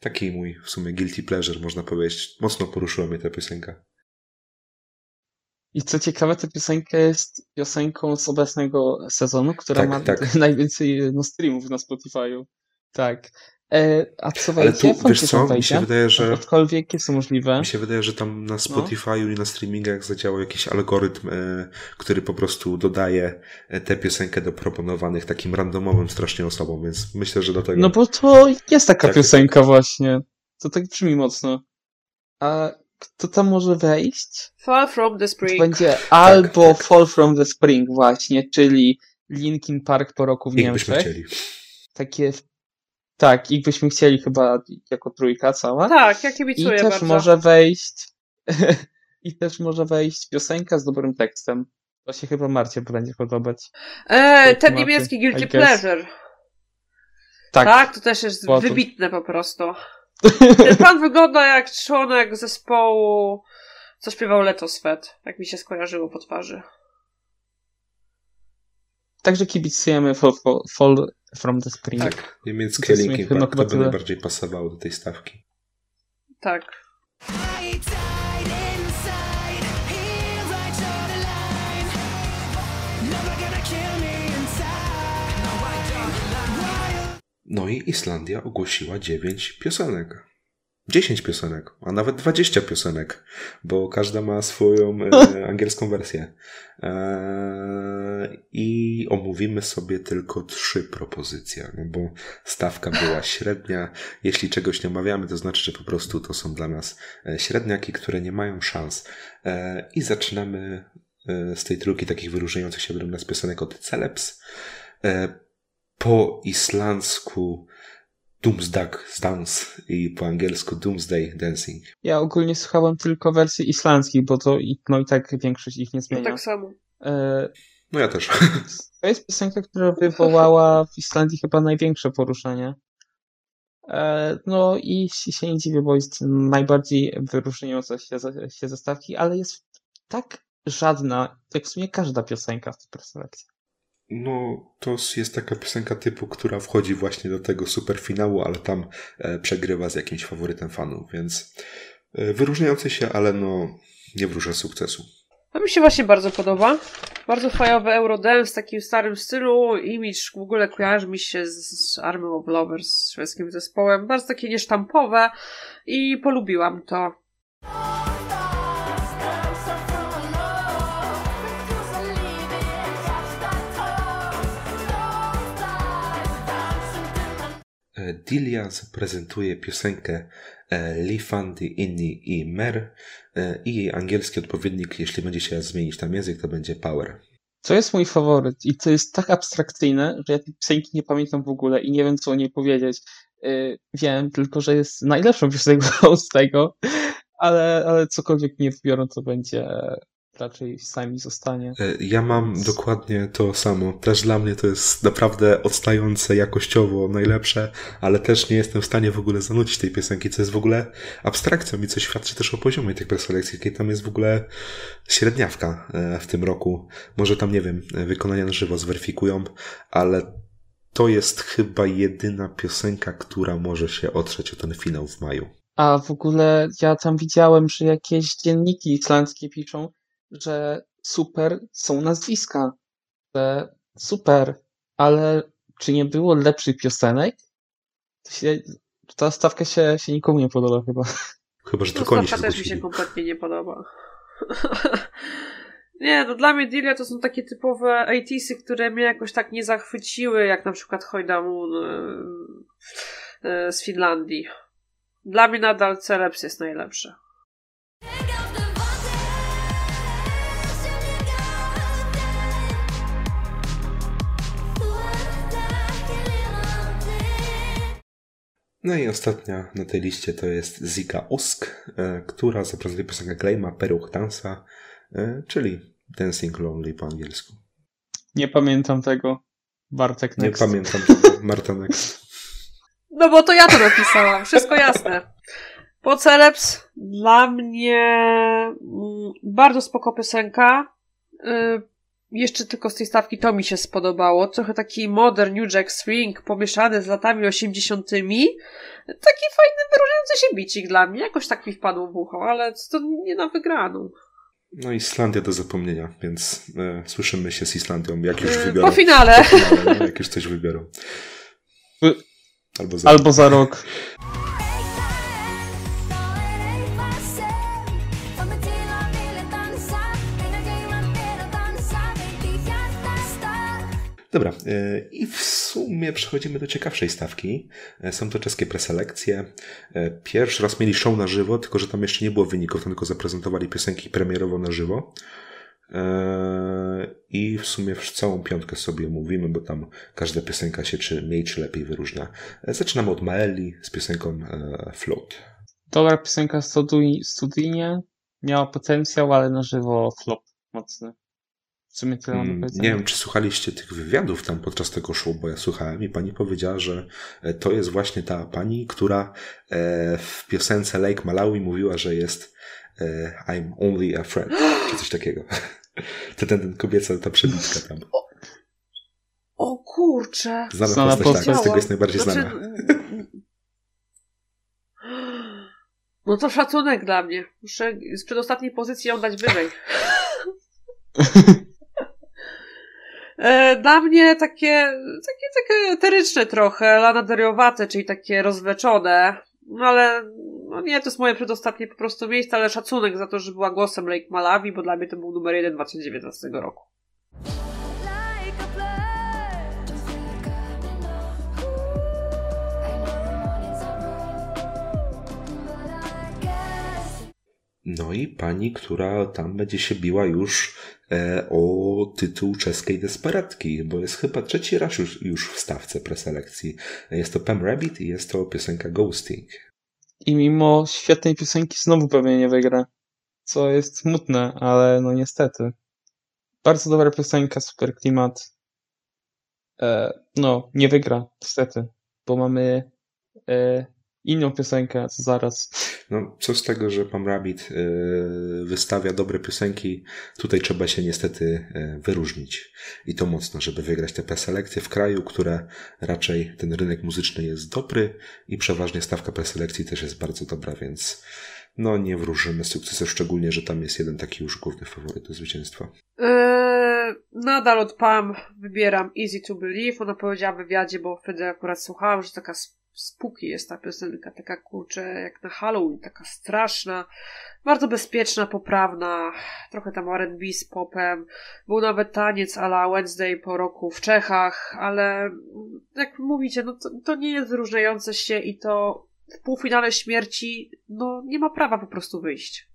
Taki mój w sumie guilty pleasure, można powiedzieć. Mocno poruszyła mnie ta piosenka. I co ciekawe, ta piosenka jest piosenką z obecnego sezonu, która Tak, ma tak. najwięcej no, streamów na Spotify'u. Tak. E, a co Ale wejdzie? tu, wiesz co, mi wejdzie? się wydaje, że Aczkolwiek jest to możliwe. Mi się wydaje, że tam No. na Spotify'u i na streamingach zadziałał jakiś algorytm, e, który po prostu dodaje e, tę piosenkę do proponowanych takim randomowym strasznie osobom, więc myślę, że dlatego. No bo to jest taka Tak. piosenka właśnie. To tak brzmi mocno. A kto tam może wejść? Far from the To Spring. będzie albo tak. Fall from the Spring właśnie, czyli Linkin Park po roku w Niemczech. chcieli. Takie, tak, ich byśmy chcieli chyba jako trójka cała. Tak, ja I kibicuję też bardzo. może wejść i też może wejść piosenka z dobrym tekstem. To się chyba Marcie będzie podobać. E, ten niemiecki I Guilty. Pleasure. Tak, Tak, to też jest wybitne po prostu. Ten pan wygląda jak członek zespołu, co śpiewał Leto Swet. Tak mi się skojarzyło po twarzy. Także kibicujemy Fall, Fall, Fall from the Spring. Tak, niemieckie Linkin chyba- Park chyba to by tyle. najbardziej pasowało do tej stawki. Tak. No. No i Islandia ogłosiła 9 piosenek. 10 piosenek, a nawet 20 piosenek, bo każda ma swoją e, angielską wersję. E, I omówimy sobie tylko trzy propozycje, no bo stawka była średnia. Jeśli czegoś nie omawiamy, to znaczy, że po prostu to są dla nas e, średniaki, które nie mają szans. E, I zaczynamy e, z tej trójki takich wyróżniających się według nas piosenek od Celebs. E, po islandzku Doomsday Dance i po angielsku Doomsday Dancing. Ja ogólnie słuchałem tylko wersji islandzkich, bo to i, no i tak większość ich nie No zmienia. tak samo. E, No ja też. To jest piosenka, która wywołała w Islandii chyba największe poruszenie. E, No i się nie dziwię, bo jest najbardziej wyróżniająca się, ze- się ze stawki, ale jest tak żadna, jak w sumie każda piosenka w tej preselekcji. No, to jest taka piosenka typu, która wchodzi właśnie do tego superfinału, ale tam e, przegrywa z jakimś faworytem fanów, więc e, wyróżniający się, ale no nie wróżę sukcesu. To mi się właśnie bardzo podoba. Bardzo fajowy Eurodance w takim starym stylu. Image w ogóle kojarzy mi się z Army of Lovers, z szwedzkim zespołem. Bardzo takie niesztampowe i polubiłam to. Dilia zaprezentuje piosenkę e, Lifandi Inni i Mer e, i jej angielski odpowiednik, jeśli będzie się zmienić tam język, to będzie Power. To jest mój faworyt i to jest tak abstrakcyjne, że ja tej piosenki nie pamiętam w ogóle i nie wiem, co o niej powiedzieć. Wiem tylko, że jest najlepszą piosenką z tego, ale, ale cokolwiek nie wybiorą, to będzie raczej sami zostanie. E, Ja mam dokładnie to samo. Też dla mnie to jest naprawdę odstające jakościowo najlepsze, ale też nie jestem w stanie w ogóle zanucić tej piosenki, co jest w ogóle abstrakcją i co świadczy też o poziomie tych preselekcji, jakiej tam jest w ogóle średniawka e, w tym roku. Może tam, nie wiem, wykonania na żywo zweryfikują, ale to jest chyba jedyna piosenka, która może się otrzeć o ten finał w maju. A w ogóle ja tam widziałem, że jakieś dzienniki islandzkie piszą, że super są nazwiska. Że super, ale czy nie było lepszych piosenek? To się, ta stawka się, się nikomu nie podoba chyba. Chyba, że tylko oni się stawka też mi się kompletnie nie podoba. nie, no dla mnie Dilia to są takie typowe 80sy, które mnie jakoś tak nie zachwyciły, jak na przykład Hoida Moon e, e, z Finlandii. Dla mnie nadal Celebs jest najlepszy. No i ostatnia na tej liście to jest Zika Usk, e, która zaprezentuje piosenkę Claima Peruch Dansa, e, czyli Dancing Lonely po angielsku. Nie pamiętam tego. Bartek Nie next. pamiętam tego. Marta Next. No bo to ja to napisałam, wszystko jasne. Po Celebs dla mnie mm, bardzo spoko piosenka. Jeszcze tylko z tej stawki to mi się spodobało. Trochę taki modern New Jack Swing pomieszany z latami 80. Taki fajny, wyróżniający się bicik dla mnie. Jakoś tak mi wpadło w ucho, ale to nie na wygraną. No Islandia do zapomnienia, więc e, słyszymy się z Islandią, jak już Y, wybiorą. Po finale. Po finale, no, jak już coś wybiorą. Y, Albo za... Albo za rok. Dobra, e, i w sumie przechodzimy do ciekawszej stawki. E, Są to czeskie preselekcje. E, Pierwszy raz mieli show na żywo, tylko że tam jeszcze nie było wyników, tylko zaprezentowali piosenki premierowo na żywo. E, I w sumie w całą piątkę sobie mówimy, bo tam każda piosenka się czy mniej czy lepiej wyróżnia. Zaczynamy od Maeli z piosenką Float. Dobra piosenka studyjnie. Miała potencjał, ale na żywo flop mocny. W sumie tyle mam do Mm, powiedzenia. Nie wiem, czy słuchaliście tych wywiadów tam podczas tego show, bo ja słuchałem i pani powiedziała, że e, to jest właśnie ta pani, która e, w piosence Lake Malawi mówiła, że jest e, I'm only a friend, czy coś takiego. To ten, ten kobieca, ta przebitka tam. O kurczę. Znana, Znana postać, tak, postać. z tego jest najbardziej Znaczy, znana. No to szacunek dla mnie. Muszę z przedostatniej pozycji ją dać wyżej. E, Dla mnie takie, takie, takie eteryczne trochę, lanaderiowate, czyli takie rozwleczone. No ale, no nie, to jest moje przedostatnie po prostu miejsce, ale szacunek za to, że była głosem Lake Malawi, bo dla mnie to był numer jeden 2019 roku. No i pani, która tam będzie się biła już e, o tytuł czeskiej desperatki, bo jest chyba trzeci raz już, już w stawce preselekcji. Jest to Pam Rabbit i jest to piosenka Ghosting. I mimo świetnej piosenki znowu pewnie nie wygra. Co jest smutne, ale no niestety. Bardzo dobra piosenka, super klimat. E, no, nie wygra, niestety, bo mamy e, inną piosenkę co zaraz. No, co z tego, że Pan Rabbit yy, wystawia dobre piosenki, tutaj trzeba się niestety yy, wyróżnić. I to mocno, żeby wygrać te preselekcje w kraju, które raczej ten rynek muzyczny jest dobry i przeważnie stawka preselekcji też jest bardzo dobra, więc no nie wróżymy sukcesu, szczególnie, że tam jest jeden taki już główny faworyt do zwycięstwa. Eee, nadal od Pam wybieram Easy to Believe. Ona powiedziała w wywiadzie, bo wtedy akurat słuchałam, że taka sp- spooky jest ta piosenka, taka kurczę jak na Halloween, taka straszna, bardzo bezpieczna, poprawna, trochę tam R&B z popem. Był nawet taniec a la Wednesday po roku w Czechach, ale jak mówicie, no to, to nie jest wyróżniające się i to w półfinale śmierci, no nie ma prawa po prostu wyjść.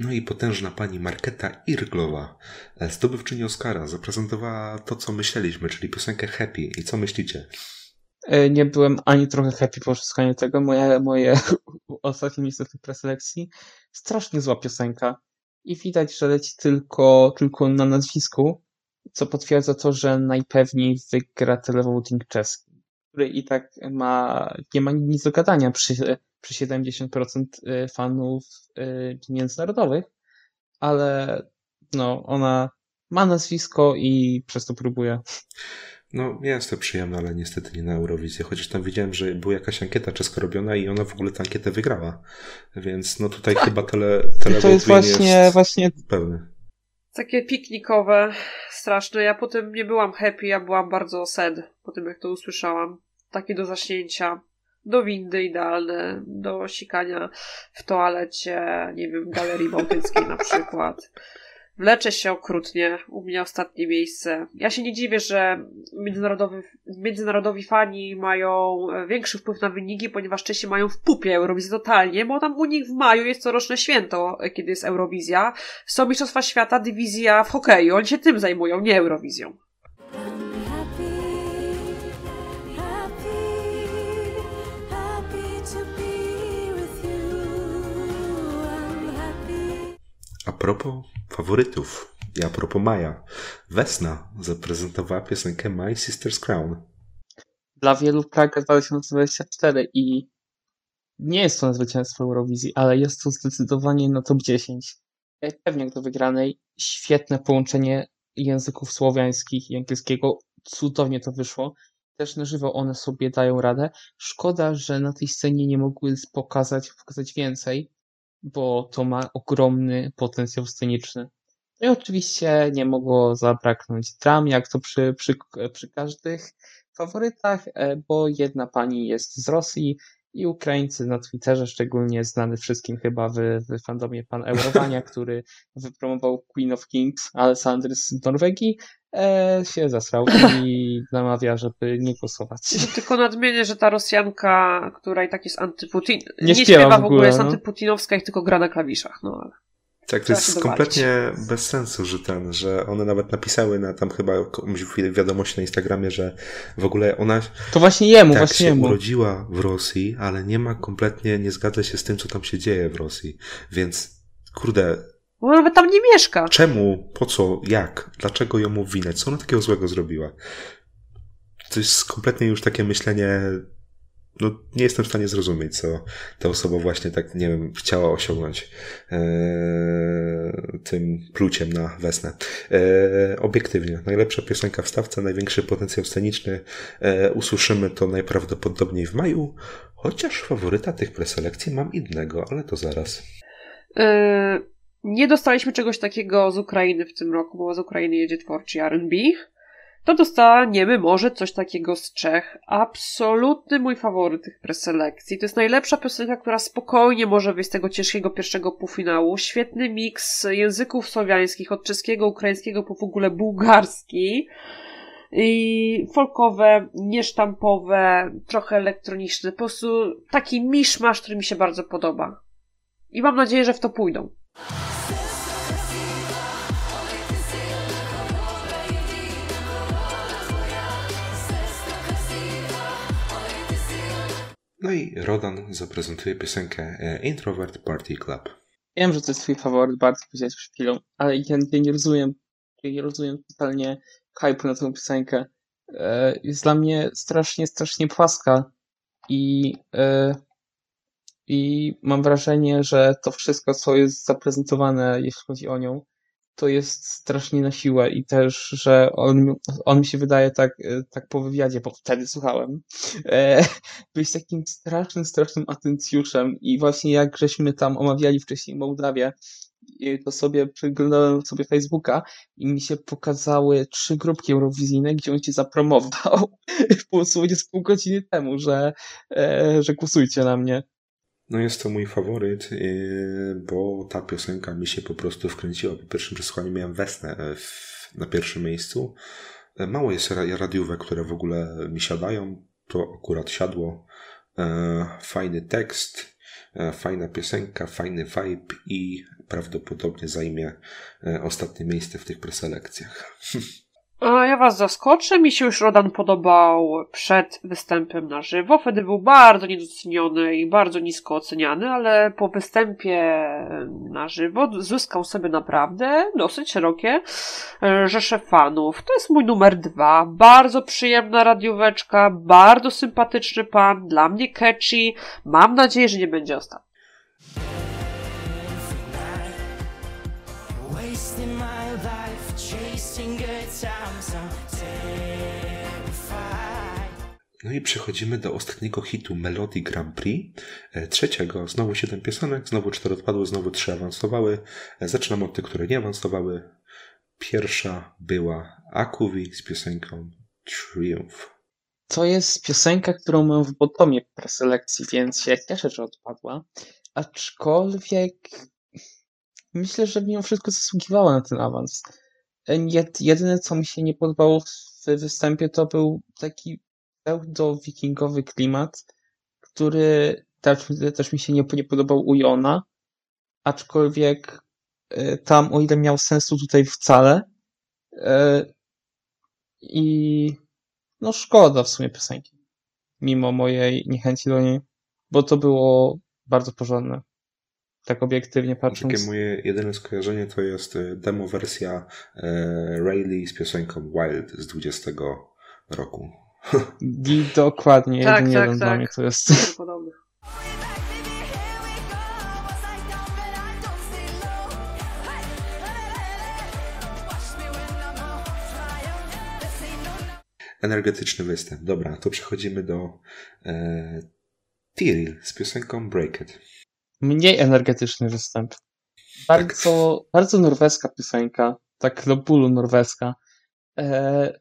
No i potężna pani Marketa Irglowa, e, zdobywczyni Oscara, zaprezentowała to, co myśleliśmy, czyli piosenkę Happy. I co myślicie? E, Nie byłem ani trochę happy po uzyskaniu tego. Moje, moje ostatnie miejsce w tej preselekcji. Strasznie zła piosenka. I widać, że leci tylko, tylko na nazwisku, co potwierdza to, że najpewniej wygra televoting czeski, który i tak ma, nie ma nic do gadania przy, przy 70% y, fanów y, międzynarodowych, ale no, ona ma nazwisko i przez to próbuje. No, jest to przyjemne, ale niestety nie na Eurowizję. Chociaż tam widziałem, że była jakaś ankieta czeska robiona i ona w ogóle tę ankietę wygrała. Więc no tutaj chyba tele, To televoting jest właśnie, jest właśnie pełny. takie piknikowe, straszne. Ja potem nie byłam happy, ja byłam bardzo sad po tym, jak to usłyszałam. Takie do zaśnięcia, do windy idealne, do sikania w toalecie, nie wiem, galerii bałtyckiej na przykład. Wleczę się okrutnie, u mnie ostatnie miejsce. Ja się nie dziwię, że międzynarodowy, międzynarodowi fani mają e, większy wpływ na wyniki, ponieważ Czesi mają w pupie Eurowizję totalnie, bo tam u nich w maju jest coroczne święto, e, kiedy jest Eurowizja. Są Mistrzostwa Świata, dywizja w hokeju. Oni się tym zajmują, nie Eurowizją. Propos faworytów i a propos Maja, Wesna zaprezentowała piosenkę My Sister's Crown. dla wielu Praga 2024 i nie jest to zwycięstwo Eurowizji, ale jest to zdecydowanie na top 10. E, Pewnie do wygranej. Świetne połączenie języków słowiańskich i angielskiego. Cudownie to wyszło. Też na żywo one sobie dają radę. Szkoda, że na tej scenie nie mogły pokazać, pokazać więcej, bo to ma ogromny potencjał sceniczny. No i oczywiście nie mogło zabraknąć dram, jak to przy, przy, przy każdych faworytach, e, bo jedna pani jest z Rosji i Ukraińcy na Twitterze, szczególnie znany wszystkim chyba w, w fandomie pan Eurowania, który wypromował Queen of Kings, Alessandry z Norwegii, e, się zasrał i namawia, żeby nie głosować. Tylko nadmienię, że ta Rosjanka, która i tak jest antyputin, Nie śpiewa w w ogóle, ogóle, jest no. antyputinowska i tylko gra na klawiszach. No, ale Tak, to jest dowalić. kompletnie bez sensu, że ten, że one nawet napisały na tam chyba komuś w wiadomości na Instagramie, że w ogóle ona To właśnie jemu, tak właśnie się jemu. urodziła w Rosji, ale nie ma kompletnie, nie zgadza się z tym, co tam się dzieje w Rosji. Więc, kurde, Bo nawet tam nie mieszka. czemu, po co, jak, dlaczego ją obwinać, co ona takiego złego zrobiła? To jest kompletnie już takie myślenie, no nie jestem w stanie zrozumieć, co ta osoba właśnie tak, nie wiem, chciała osiągnąć e, tym pluciem na wesnę. E, obiektywnie, najlepsza piosenka w stawce, największy potencjał sceniczny, e, usłyszymy to najprawdopodobniej w maju, chociaż faworyta tych preselekcji mam innego, ale to zaraz. Nie dostaliśmy czegoś takiego z Ukrainy w tym roku, bo z Ukrainy jedzie twórczy R&B. To dostaniemy może coś takiego z Czech. Absolutny mój faworyt tych preselekcji. To jest najlepsza piosenka, która spokojnie może wyjść z tego ciężkiego pierwszego półfinału. Świetny miks języków słowiańskich, od czeskiego, ukraińskiego po w ogóle bułgarski. I folkowe, niesztampowe, trochę elektroniczne. Po prostu taki miszmasz, który mi się bardzo podoba. I mam nadzieję, że w to pójdą. I Rodan zaprezentuje piosenkę e, Introvert Party Club. Wiem, że to jest twój faworyt, bardzo powiedziałeś przed chwilą, ale ja, ja nie rozumiem, ja nie rozumiem totalnie hype na tę piosenkę. E, jest dla mnie strasznie, strasznie płaska i, e, i mam wrażenie, że to wszystko, co jest zaprezentowane, jeśli chodzi o nią, to jest strasznie na siłę i też, że on, on mi się wydaje tak, e, tak po wywiadzie, bo wtedy słuchałem, e, być takim strasznym, strasznym atencjuszem i właśnie jak żeśmy tam omawiali wcześniej Mołdawię, i to sobie przeglądałem sobie Facebooka i mi się pokazały trzy grupki eurowizyjne, gdzie on się zapromował dosłownie z pół godziny temu, że, e, że głosujcie na mnie. No jest to mój faworyt, yy, bo ta piosenka mi się po prostu wkręciła. Po pierwszym przesłuchaniu miałem Wesnę e, na pierwszym miejscu. E, Mało jest ra- radiówek, które w ogóle mi siadają. To akurat siadło. E, Fajny tekst, fajna piosenka, fajny vibe i prawdopodobnie zajmie ostatnie miejsce w tych preselekcjach. A ja was zaskoczę, mi się już Rodan podobał przed występem na żywo. Wtedy był bardzo niedoceniony i bardzo nisko oceniany, ale po występie na żywo zyskał sobie naprawdę dosyć szerokie e, rzesze fanów. To jest mój numer dwa. Bardzo przyjemna radióweczka, bardzo sympatyczny pan, dla mnie catchy. Mam nadzieję, że nie będzie ostatni. No i przechodzimy do ostatniego hitu Melody Grand Prix. E, Trzeciego, znowu siedem piosenek, znowu cztery odpadły, znowu trzy awansowały. E, Zaczynam od tych, które nie awansowały. Pierwsza była Akuwi z piosenką Triumph. To jest piosenka, którą mam w botomie preselekcji, więc się cieszę, że odpadła. Aczkolwiek myślę, że mimo wszystko zasługiwała na ten awans. Jed- Jedyne, co mi się nie podobało w występie, to był taki pseudo-wikingowy klimat, który też, też mi się nie, nie podobał u Jona. Aczkolwiek e, tam, o ile miał sensu, tutaj wcale. E, I no szkoda w sumie piosenki. Mimo mojej niechęci do niej, bo to było bardzo porządne. Tak obiektywnie patrząc. Takie moje jedyne skojarzenie to jest e, demo wersja e, Rayleigh z piosenką Wild z 20 roku. Dokładnie, Tak, jeden, tak, jeden dla tak. mnie to jest. Podobny. Energetyczny występ. Dobra, to przechodzimy do e, Tiril z piosenką Break It. Mniej energetyczny występ. Bardzo, bardzo norweska piosenka. Tak do bólu norweska. E,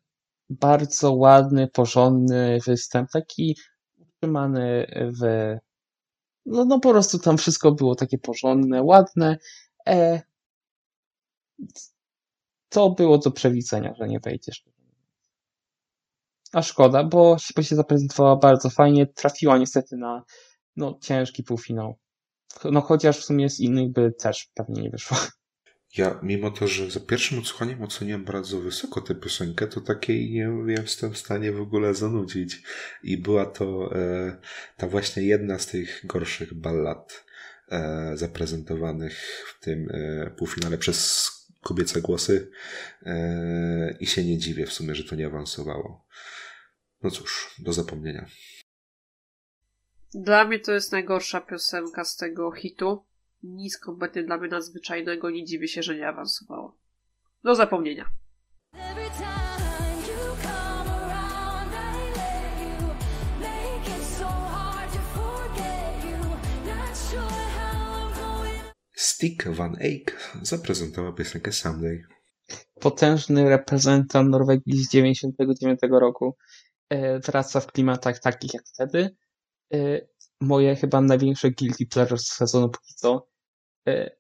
bardzo ładny, porządny występ. Taki utrzymany w... No, no po prostu tam wszystko było takie porządne, ładne. E, to było do przewidzenia, że nie wejdzie. szczerze mówiąc. A szkoda, bo się zaprezentowała bardzo fajnie. Trafiła niestety na no, ciężki półfinał. No chociaż w sumie z innych by też pewnie nie wyszło. Ja, mimo to, że za pierwszym odsłuchaniem oceniam bardzo wysoko tę piosenkę, to takiej nie jestem w stanie w ogóle zanudzić. I była to e, ta właśnie jedna z tych gorszych ballad e, zaprezentowanych w tym e, półfinale przez kobiece głosy. E, I się nie dziwię w sumie, że to nie awansowało. No cóż, do zapomnienia. Dla mnie to jest najgorsza piosenka z tego hitu. Nic kompletnie dla mnie nadzwyczajnego, nie dziwię się, że nie awansowało. Do zapomnienia. Stick Van Eyck zaprezentował piosenkę Someday. Potężny reprezentant Norwegii z 99 roku e, wraca w klimatach takich jak wtedy. E, moje chyba największe guilty pleasure z sezonu póki co. E,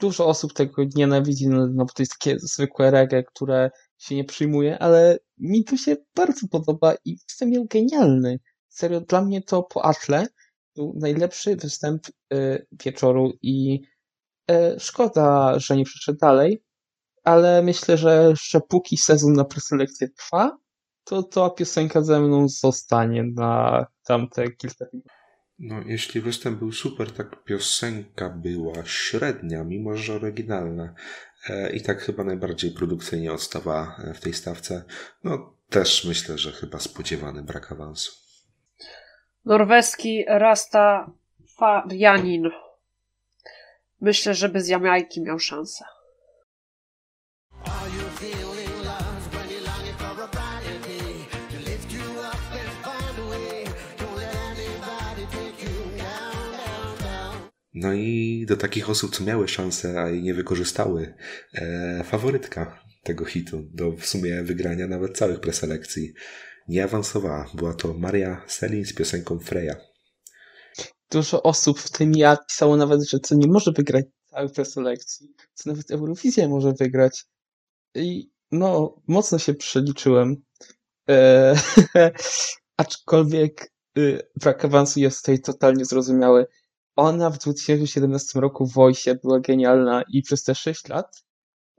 dużo osób tego nienawidzi, no, no bo to jest takie zwykłe reggae, które się nie przyjmuje, ale mi to się bardzo podoba i jestem miał genialny. Serio, dla mnie to po Atle był najlepszy występ e, wieczoru i szkoda, że nie przyszedł dalej, ale myślę, że, że póki sezon na preselekcję trwa, to ta piosenka ze mną zostanie na tamte kilka tygodni. No, jeśli występ był super, tak piosenka była średnia, mimo że oryginalna. E, I tak chyba najbardziej produkcyjnie odstawała e, w tej stawce. No, też myślę, że chyba spodziewany brak awansu. Norweski Rastafarianin. Myślę, że bez Jamajki miał szansę. No i do takich osób, co miały szansę, a jej nie wykorzystały, e, faworytka tego hitu, do w sumie wygrania nawet całych preselekcji, nie awansowała. Była to Maria Selin z piosenką Freya. Dużo osób, w tym ja, pisało nawet, że co nie może wygrać całej preselekcji, co nawet Eurowizję może wygrać. I no, mocno się przeliczyłem. E, aczkolwiek y, brak awansu jest tutaj totalnie zrozumiały. Ona w 2017 roku w Voice była genialna i przez te 6 lat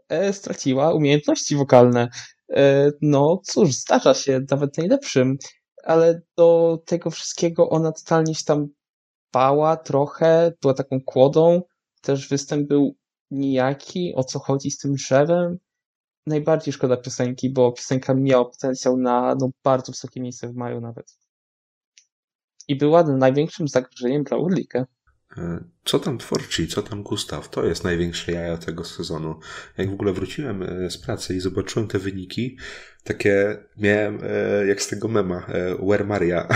e, straciła umiejętności wokalne. E, no cóż, zdarza się, nawet najlepszym, ale do tego wszystkiego ona totalnie się tam bała trochę, była taką kłodą. Też występ był nijaki, o co chodzi z tym drzewem. Najbardziej szkoda piosenki, bo piosenka miała potencjał na no, bardzo wysokie miejsce w maju nawet. I była największym zagrożeniem dla Urlika. E, Co tam Tworci, co tam Gustaw? To jest największe jaja tego sezonu. Jak w ogóle wróciłem e, z pracy i zobaczyłem te wyniki, takie miałem e, jak z tego mema, Where Maria.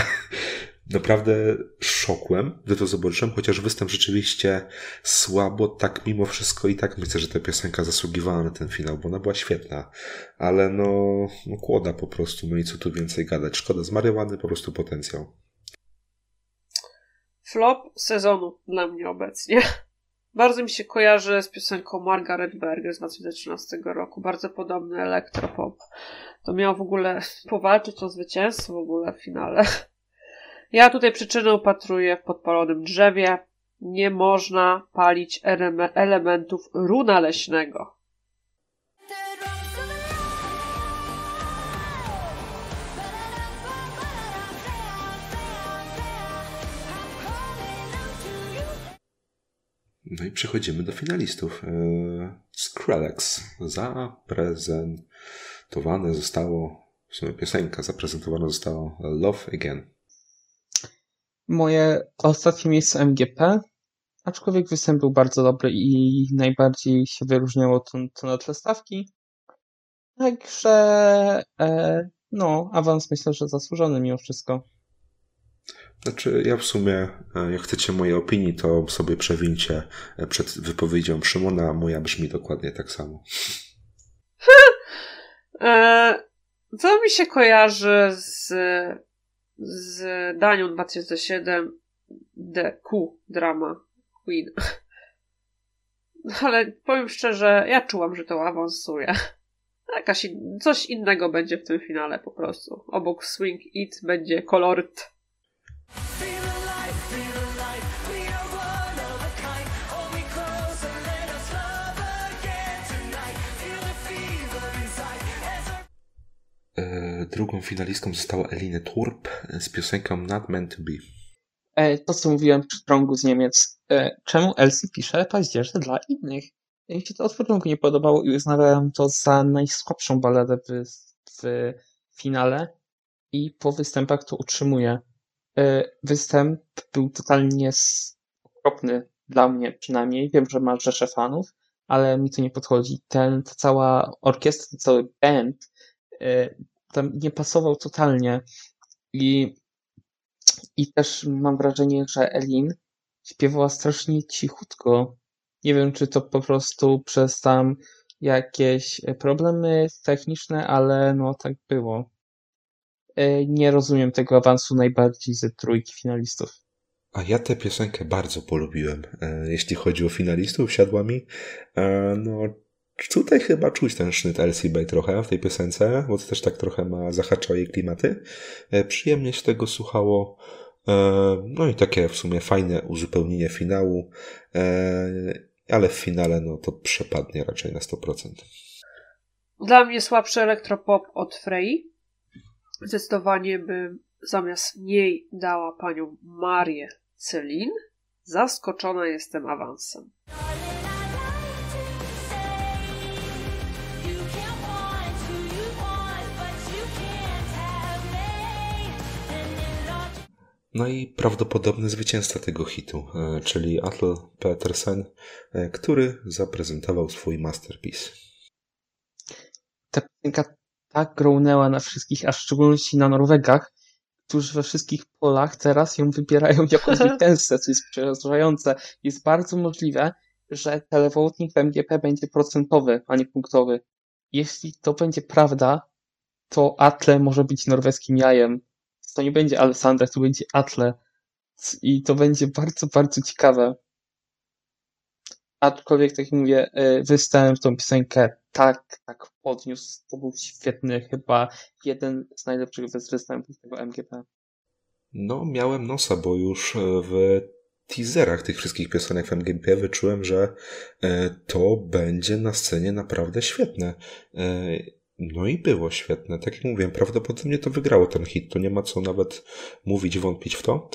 Naprawdę szokłem, gdy to zobaczyłem, chociaż występ rzeczywiście słabo, tak mimo wszystko i tak myślę, że ta piosenka zasługiwała na ten finał, bo ona była świetna. Ale no, no kłoda po prostu, no i co tu więcej gadać. Szkoda, zmarnowany po prostu potencjał. Flop sezonu dla mnie obecnie. Bardzo mi się kojarzy z piosenką Margaret Berger z 2013 roku. Bardzo podobny elektropop. To miał w ogóle powalczyć o zwycięstwo w ogóle w finale. Ja tutaj przyczynę upatruję w podpalonym drzewie. Nie można palić eleme- elementów runa leśnego. No i przechodzimy do finalistów. Eee, Skrillex zaprezentowane zostało, w sumie piosenka zaprezentowana została Love Again. Moje ostatnie miejsce MGP, aczkolwiek występ był bardzo dobry i najbardziej się wyróżniało to, to na tle stawki. Także e, no, awans myślę, że zasłużony mimo wszystko. Znaczy, ja w sumie, e, jak chcecie mojej opinii, to sobie przewincie e, przed wypowiedzią Szymona, moja brzmi dokładnie tak samo. E, co mi się kojarzy z, z Danią 2007 DQ drama Queen. Ale powiem szczerze, ja czułam, że to awansuje. Jakaś in, coś innego będzie w tym finale po prostu. Obok Swing It będzie Colored. Drugą finalistką została Eline Turp z piosenką Not Meant to Be. E, to, co mówiłem przy krągu z Niemiec. E, czemu Elsie pisze paździerze dla innych? Mi się to od początku nie podobało i uznawałem to za najsłabszą baladę w, w finale i po występach to utrzymuję. E, Występ był totalnie okropny dla mnie przynajmniej. Wiem, że ma rzeszę fanów, ale mi to nie podchodzi. Ten, ta cała orkiestra, ten cały band e, tam nie pasował totalnie i i też mam wrażenie, że Elin śpiewała strasznie cichutko. Nie wiem, czy to po prostu przez tam jakieś problemy techniczne, ale no tak było. E, Nie rozumiem tego awansu najbardziej ze trójki finalistów. A ja tę piosenkę bardzo polubiłem. E, Jeśli chodzi o finalistów, siadła mi. E, No, tutaj chyba czuć ten sznyt LCB trochę w tej piosence, bo to też tak trochę ma zahacza jej klimaty. Przyjemnie się tego słuchało. No i takie w sumie fajne uzupełnienie finału. Ale w finale no to przepadnie raczej na 100%. Dla mnie słabszy elektropop od Frey. Zdecydowanie bym zamiast niej dała panią Marię Celine, zaskoczona jestem awansem. No i prawdopodobny zwycięzca tego hitu, e, czyli Atle Petersen, e, który zaprezentował swój masterpiece. Ta piosenka tak grołnęła na wszystkich, a w szczególności na Norwegach, którzy we wszystkich polach teraz ją wybierają jako zwycięzcę, co jest przerażające. Jest bardzo możliwe, że telewodnik w MGP będzie procentowy, a nie punktowy. Jeśli to będzie prawda, to Atle może być norweskim jajem. To nie będzie Alessander, to będzie Atle. I to będzie bardzo, bardzo ciekawe. Aczkolwiek, tak jak mówię, y, wystałem w tą piosenkę tak, tak podniósł. To był świetny, chyba jeden z najlepszych występów tego MGP. No, miałem nosa, bo już e, w teaserach tych wszystkich piosenek w MGP wyczułem, że e, to będzie na scenie naprawdę świetne. E, No i było świetne. Tak jak mówiłem, prawdopodobnie to wygrało ten hit. Tu nie ma co nawet mówić, wątpić w to.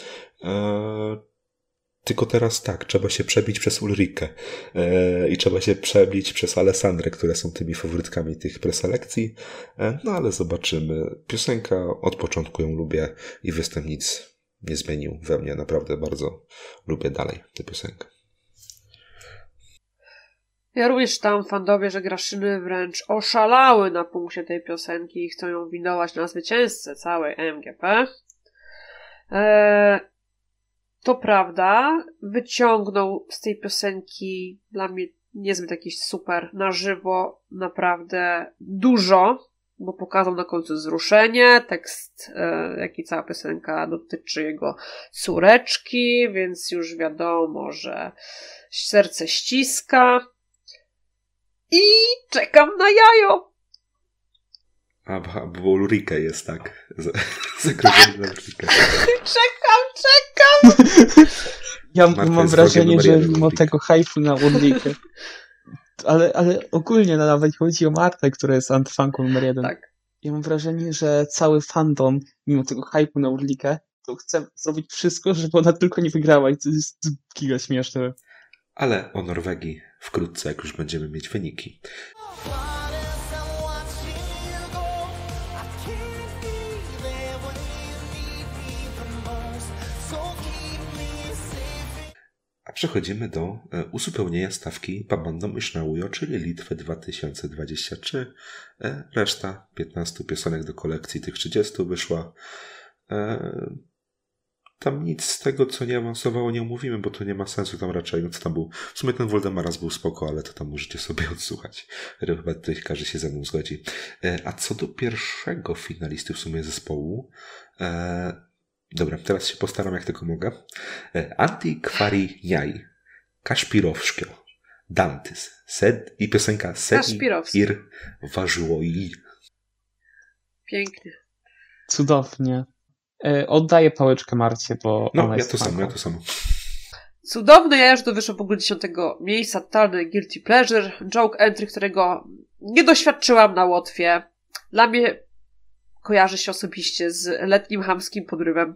Tylko teraz tak, trzeba się przebić przez Ulrikę e, i trzeba się przebić przez Alessandrę, które są tymi faworytkami tych preselekcji. E, No ale zobaczymy. Piosenka od początku ją lubię i występ nic nie zmienił we mnie. Naprawdę bardzo lubię dalej tę piosenkę. Ja również tam fandowie, że Graszyny wręcz oszalały na punkcie tej piosenki i chcą ją winować na zwycięzcę całej MGP. Eee, to prawda, wyciągnął z tej piosenki dla mnie niezbyt jakiś super na żywo, naprawdę dużo, bo pokazał na końcu wzruszenie, tekst, e, jak i cała piosenka dotyczy jego córeczki, więc już wiadomo, że serce ściska. I czekam na jajo. A, bo- Ulrike jest tak. z- Zagrożenie na Ulrikę. Czekam, czekam. Ja Marta mam wrażenie, że mimo tego hype'u na Urlikę, ale, ale ogólnie no, nawet chodzi o Martę, która jest antyfanką numer jeden. Tak. Ja mam wrażenie, że cały fandom, mimo tego hype'u na Urlikę, to chce zrobić wszystko, żeby ona tylko nie wygrała i to jest giga śmieszne. Ale o Norwegii wkrótce, jak już będziemy mieć wyniki. Przechodzimy do e, uzupełnienia stawki Pabando Mysznałujo, czyli Litwy 2023. E, Reszta 15 piosenek do kolekcji tych 30 wyszła. E, Tam nic z tego, co nie awansowało, nie omówimy, bo to nie ma sensu tam raczej. No co tam był? W sumie ten Voldemaras był spoko, ale to tam możecie sobie odsłuchać. Chyba tutaj każdy się ze mną zgodzi. A co do pierwszego finalisty w sumie zespołu, Dobra, teraz się postaram jak tylko mogę. E, Antikwari Niaj, Kaszpirowszkio, Dantys, Sed i piosenka Kaszpirowski. Ir Ważyłoi. Pięknie. Cudownie. E, oddaję pałeczkę Marcie, bo No, ona ja jest to samo, ja to samo. Cudowny jajarz to wyszło w ogóle 10 miejsca, totalny guilty pleasure, joke entry, którego nie doświadczyłam na Łotwie. Dla mnie kojarzy się osobiście z letnim hamskim podrywem.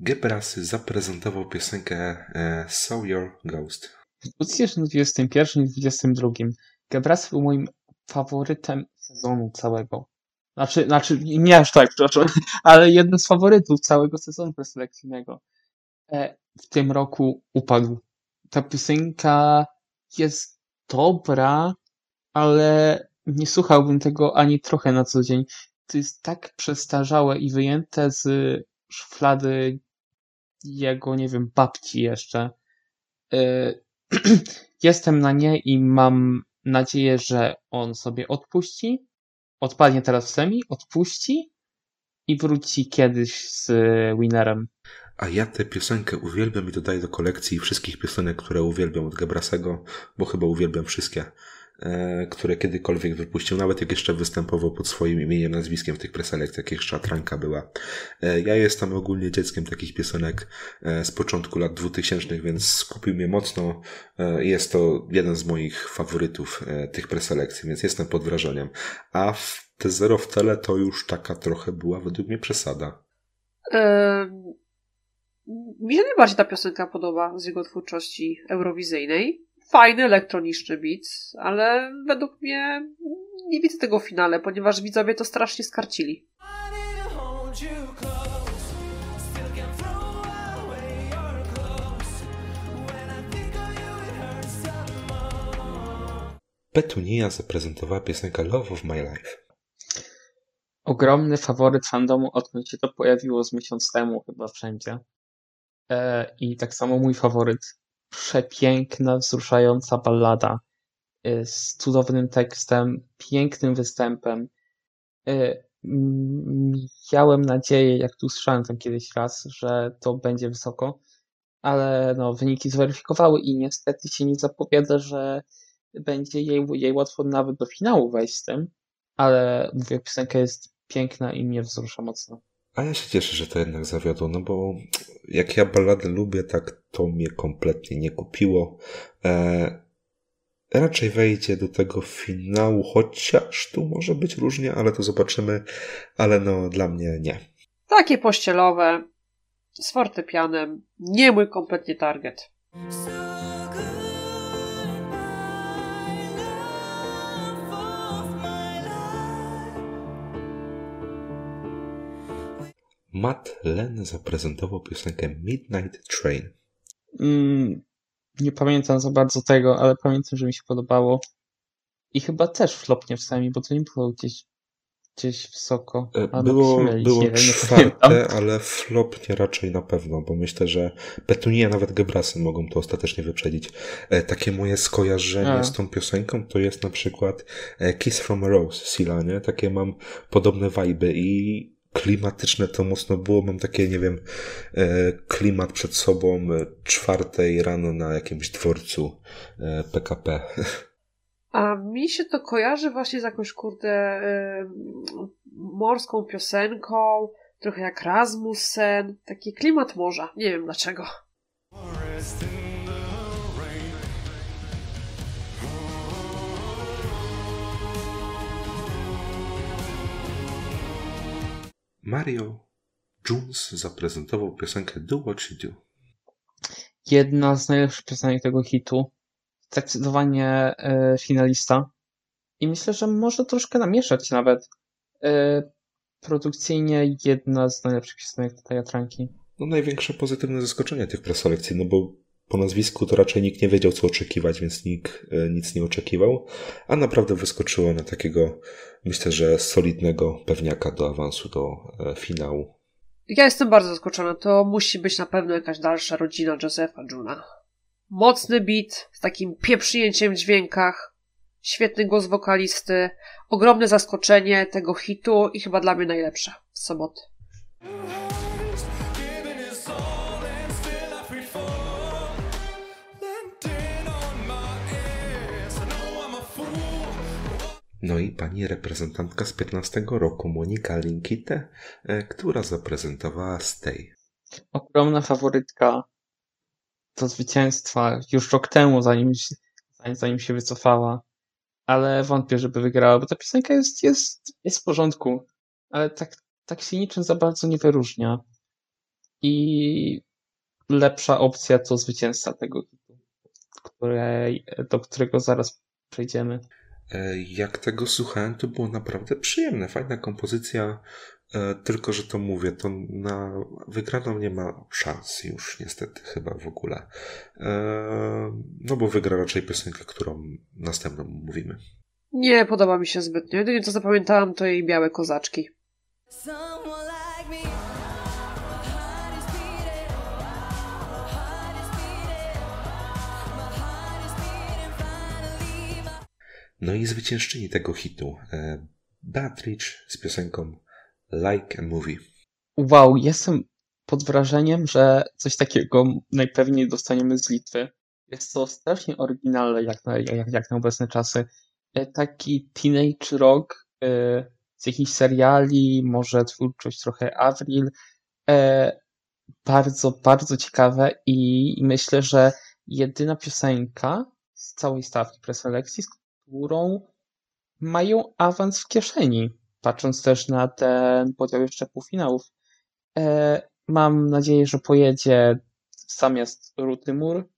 Gebrasy zaprezentował piosenkę e, Saw Your Ghost. W 2021 i 2022 Gebras był moim faworytem sezonu całego. Znaczy, znaczy nie aż tak, przepraszam, ale jednym z faworytów całego sezonu preselekcyjnego. E, w tym roku upadł. Ta piosenka jest dobra, ale nie słuchałbym tego ani trochę na co dzień. To jest tak przestarzałe i wyjęte z szuflady jego, nie wiem, babci jeszcze. E, Jestem na nie i mam nadzieję, że on sobie odpuści. Odpadnie teraz w semi, odpuści i wróci kiedyś z winnerem. A ja tę piosenkę uwielbiam i dodaję do kolekcji wszystkich piosenek, które uwielbiam od Gebrasego, bo chyba uwielbiam wszystkie. e, które kiedykolwiek wypuścił, nawet jak jeszcze występował pod swoim imieniem, nazwiskiem w tych preselekcjach, jak szatranka była. E, Ja jestem ogólnie dzieckiem takich piosenek e, z początku lat 2000, więc skupił mnie mocno. Jest to jeden z moich faworytów tych preselekcji, więc jestem pod wrażeniem. A te Zero w tele to już taka trochę była według mnie przesada. Mi się najbardziej ta piosenka podoba z jego twórczości eurowizyjnej. Fajny, elektroniczny beat, ale według mnie nie widzę tego w finale, ponieważ widzowie to strasznie skarcili. Petunia zaprezentowała piosenkę Love of My Life. Ogromny faworyt fandomu, odkąd się to pojawiło z miesiąc temu chyba wszędzie. E, I tak samo mój faworyt. Przepiękna, wzruszająca ballada e, z cudownym tekstem, pięknym występem. E, Miałem nadzieję, jak tu usłyszałem tam kiedyś raz, że to będzie wysoko, ale no, wyniki zweryfikowały i niestety się nie zapowiada, że będzie jej, jej łatwo nawet do finału wejść z tym, ale mówię, piosenka jest piękna i mnie wzrusza mocno. A ja się cieszę, że to jednak zawiodło, no bo jak ja ballady lubię, tak to mnie kompletnie nie kupiło. E, raczej wejdzie do tego finału, chociaż tu może być różnie, ale to zobaczymy. Ale no, dla mnie nie. Takie pościelowe, z fortepianem, nie mój kompletnie target. Matt Len zaprezentował piosenkę Midnight Train. Mm, nie pamiętam za bardzo tego, ale pamiętam, że mi się podobało. I chyba też flopnie w sami, bo to nie było gdzieś, gdzieś wysoko. E, A no, Było, mylić, było nie wiem, nie czwarte, ale flopnie raczej na pewno, bo myślę, że Petunia, nawet Gebrasy mogą to ostatecznie wyprzedzić. E, Takie moje skojarzenie A. z tą piosenką to jest na przykład e, Kiss from a Rose, Sila, nie? Takie mam podobne vibe i klimatyczne to mocno było. Mam takie, nie wiem, e, klimat przed sobą e, czwartej rano na jakimś dworcu e, PKP. A mi się to kojarzy właśnie z jakąś, kurde, morską piosenką, trochę jak Rasmussen, taki klimat morza. Nie wiem dlaczego. Mario Jones zaprezentował piosenkę Do What You Do. Jedna z najlepszych piosenek tego hitu. Zdecydowanie e, finalista. I myślę, że może troszkę namieszać nawet. E, produkcyjnie jedna z najlepszych piosenek tej Jatranki. No największe pozytywne zaskoczenie tych preselekcji, no bo po nazwisku to raczej nikt nie wiedział co oczekiwać, więc nikt e, nic nie oczekiwał, a naprawdę wyskoczyło na takiego, myślę, że solidnego pewniaka do awansu do e, finału. Ja jestem bardzo zaskoczona. To musi być na pewno jakaś dalsza rodzina Josepha Juna. Mocny beat z takim pieprzyjęciem w dźwiękach, świetny głos wokalisty, ogromne zaskoczenie tego hitu i chyba dla mnie najlepsze w sobotę. No i pani reprezentantka z 15 roku, Monika Linkite, e, która zaprezentowała Stay. Ogromna faworytka do zwycięstwa już rok temu, zanim, zanim, się wycofała. Ale wątpię, żeby wygrała, bo ta piosenka jest, jest, jest w porządku, ale tak, tak się niczym za bardzo nie wyróżnia. I lepsza opcja to zwycięzca tego hitu, do którego zaraz przejdziemy. E, Jak tego słuchałem, to było naprawdę przyjemne, fajna kompozycja, e, tylko że to mówię, to na wygraną nie ma szans już niestety chyba w ogóle. E, No bo wygra raczej piosenkę, którą następną mówimy. Nie podoba mi się zbytnio. Jedynie co zapamiętałam to jej białe kozaczki. Someone No i zwyciężczyni tego hitu, e, Beatrice z piosenką Like a Movie. Wow, jestem pod wrażeniem, że coś takiego najpewniej dostaniemy z Litwy. Jest to strasznie oryginalne jak na, jak, jak na obecne czasy. e, taki teenage rock e, z jakichś seriali, może twórczość trochę Avril. E, bardzo, bardzo ciekawe i myślę, że jedyna piosenka z całej stawki preselekcji, którą mają awans w kieszeni, patrząc też na ten podział jeszcze półfinałów. E, mam nadzieję, że pojedzie zamiast Ruty Mur,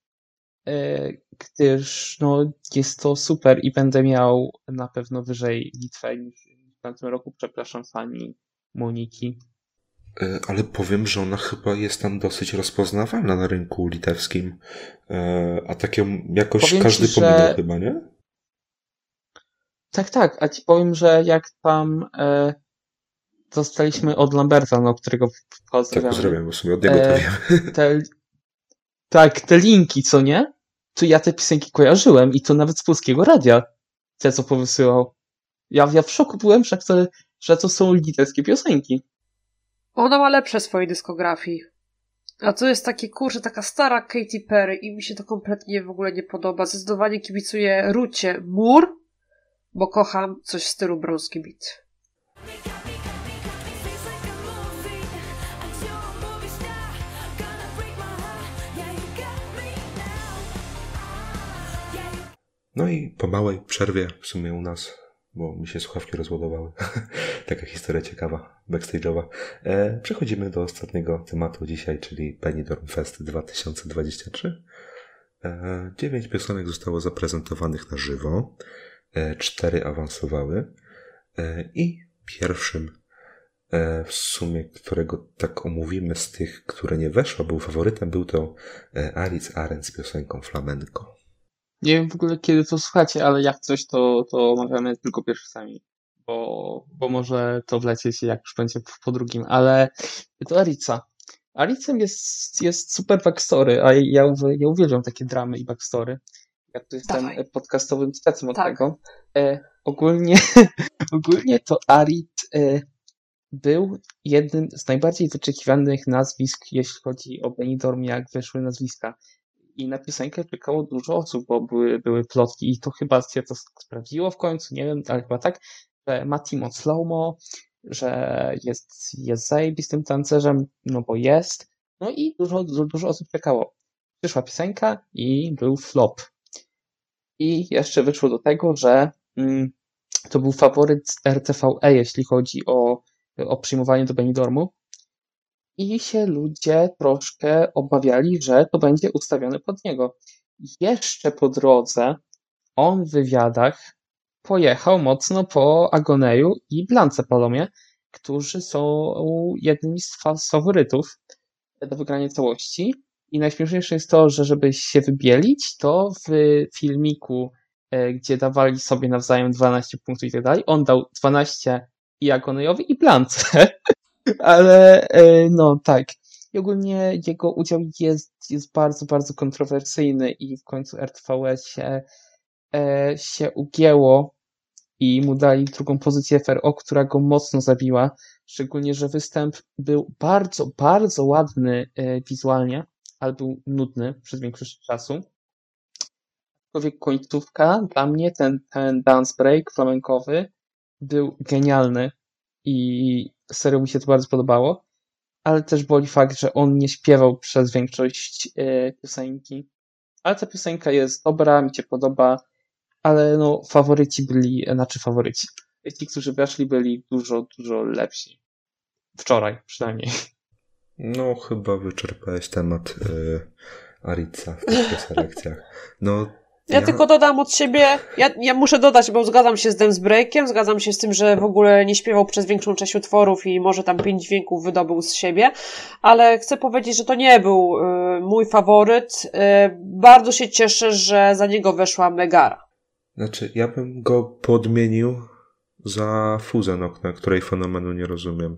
e, gdyż no, jest to super i będę miał na pewno wyżej Litwę niż w tamtym roku. Przepraszam fani Moniki. E, Ale powiem, że ona chyba jest tam dosyć rozpoznawalna na rynku litewskim. E, A tak ją jakoś Powiem ci, każdy że- pominął chyba, nie? Tak, tak, a ci powiem, że jak tam e, dostaliśmy od Lamberta, no, którego Tak, pozdrawiamy. pozdrawiam, bo w sumie od niego to E, wiem. te, tak, te linki, co nie? To ja te piosenki kojarzyłem i to nawet z polskiego radia. Te, co powysyłał. Ja, ja w szoku byłem, że to, że to są litewskie piosenki. Ona ma lepsze swojej dyskografii. A to jest takie, kurczę, taka stara Katy Perry i mi się to kompletnie w ogóle nie podoba. Zdecydowanie kibicuję Rucie Mur, bo kocham coś w stylu Bronski Beat. No i po małej przerwie w sumie u nas, bo mi się słuchawki rozładowały. Taka historia ciekawa, backstage'owa. E, przechodzimy do ostatniego tematu dzisiaj, czyli Benidorm Fest 2023. E, dziewięć piosenek zostało zaprezentowanych na żywo. E, cztery awansowały. E, I pierwszym e, w sumie, którego tak omówimy z tych, które nie weszło, był faworytem, był to e, Aritz Aren z piosenką Flamenco. Nie wiem w ogóle kiedy to słuchacie, ale jak coś, to, to omawiamy tylko pierwszami. Bo, bo może to wlecieć jak już będzie po- drugim, ale to Arica. Aricem jest, jest super backstory, a ja, ja uwielbiam takie dramy i backstory. Ja tu jestem Dawaj. podcastowym specem od Tak. tego. E, ogólnie, ogólnie to Arit e, był jednym z najbardziej wyczekiwanych nazwisk, jeśli chodzi o Benidorm, jak wyszły nazwiska. I na piosenkę czekało dużo osób, bo były, były plotki i to chyba się to sprawdziło w końcu, nie wiem, ale chyba tak, że ma Timo Slowmo, że jest, jest zajebistym tancerzem, no bo jest. No i dużo, dużo, dużo osób czekało. Przyszła piosenka i był flop. I jeszcze wyszło do tego, że mm, to był faworyt RTVE, jeśli chodzi o, o przyjmowanie do Benidormu. I się ludzie troszkę obawiali, że to będzie ustawione pod niego. Jeszcze po drodze on w wywiadach pojechał mocno po Agoneju i Blance Palomie, którzy są jednymi z faworytów do wygrania całości. I najśmieszniejsze jest to, że żeby się wybielić, to w filmiku, e, gdzie dawali sobie nawzajem 12 punktów i tak dalej, on dał 12 i Agonejowi i Blance. Ale e, no tak. I ogólnie jego udział jest, jest bardzo, bardzo kontrowersyjny i w końcu RTVE się, e, się ugięło i mu dali drugą pozycję FRO, która go mocno zabiła. Szczególnie, że występ był bardzo, bardzo ładny wizualnie, ale był nudny przez większość czasu. Aczkolwiek końcówka, dla mnie ten, ten dance break flamenkowy był genialny i serio mi się to bardzo podobało, ale też boli fakt, że on nie śpiewał przez większość e, piosenki. Ale ta piosenka jest dobra, mi się podoba, ale no faworyci byli, znaczy faworyci. Ci, którzy weszli, byli dużo, dużo lepsi. Wczoraj przynajmniej. No, chyba wyczerpałeś temat y, Aritza w tych preselekcjach. No, Ja, tylko dodam od siebie, ja, ja muszę dodać, bo zgadzam się z Dance Breakiem, zgadzam się z tym, że w ogóle nie śpiewał przez większą część utworów i może tam pięć dźwięków wydobył z siebie, ale chcę powiedzieć, że to nie był y, mój faworyt. Y, bardzo się cieszę, że za niego weszła Megara. Znaczy, ja bym go podmienił za Fuzę Okna, której fenomenu nie rozumiem.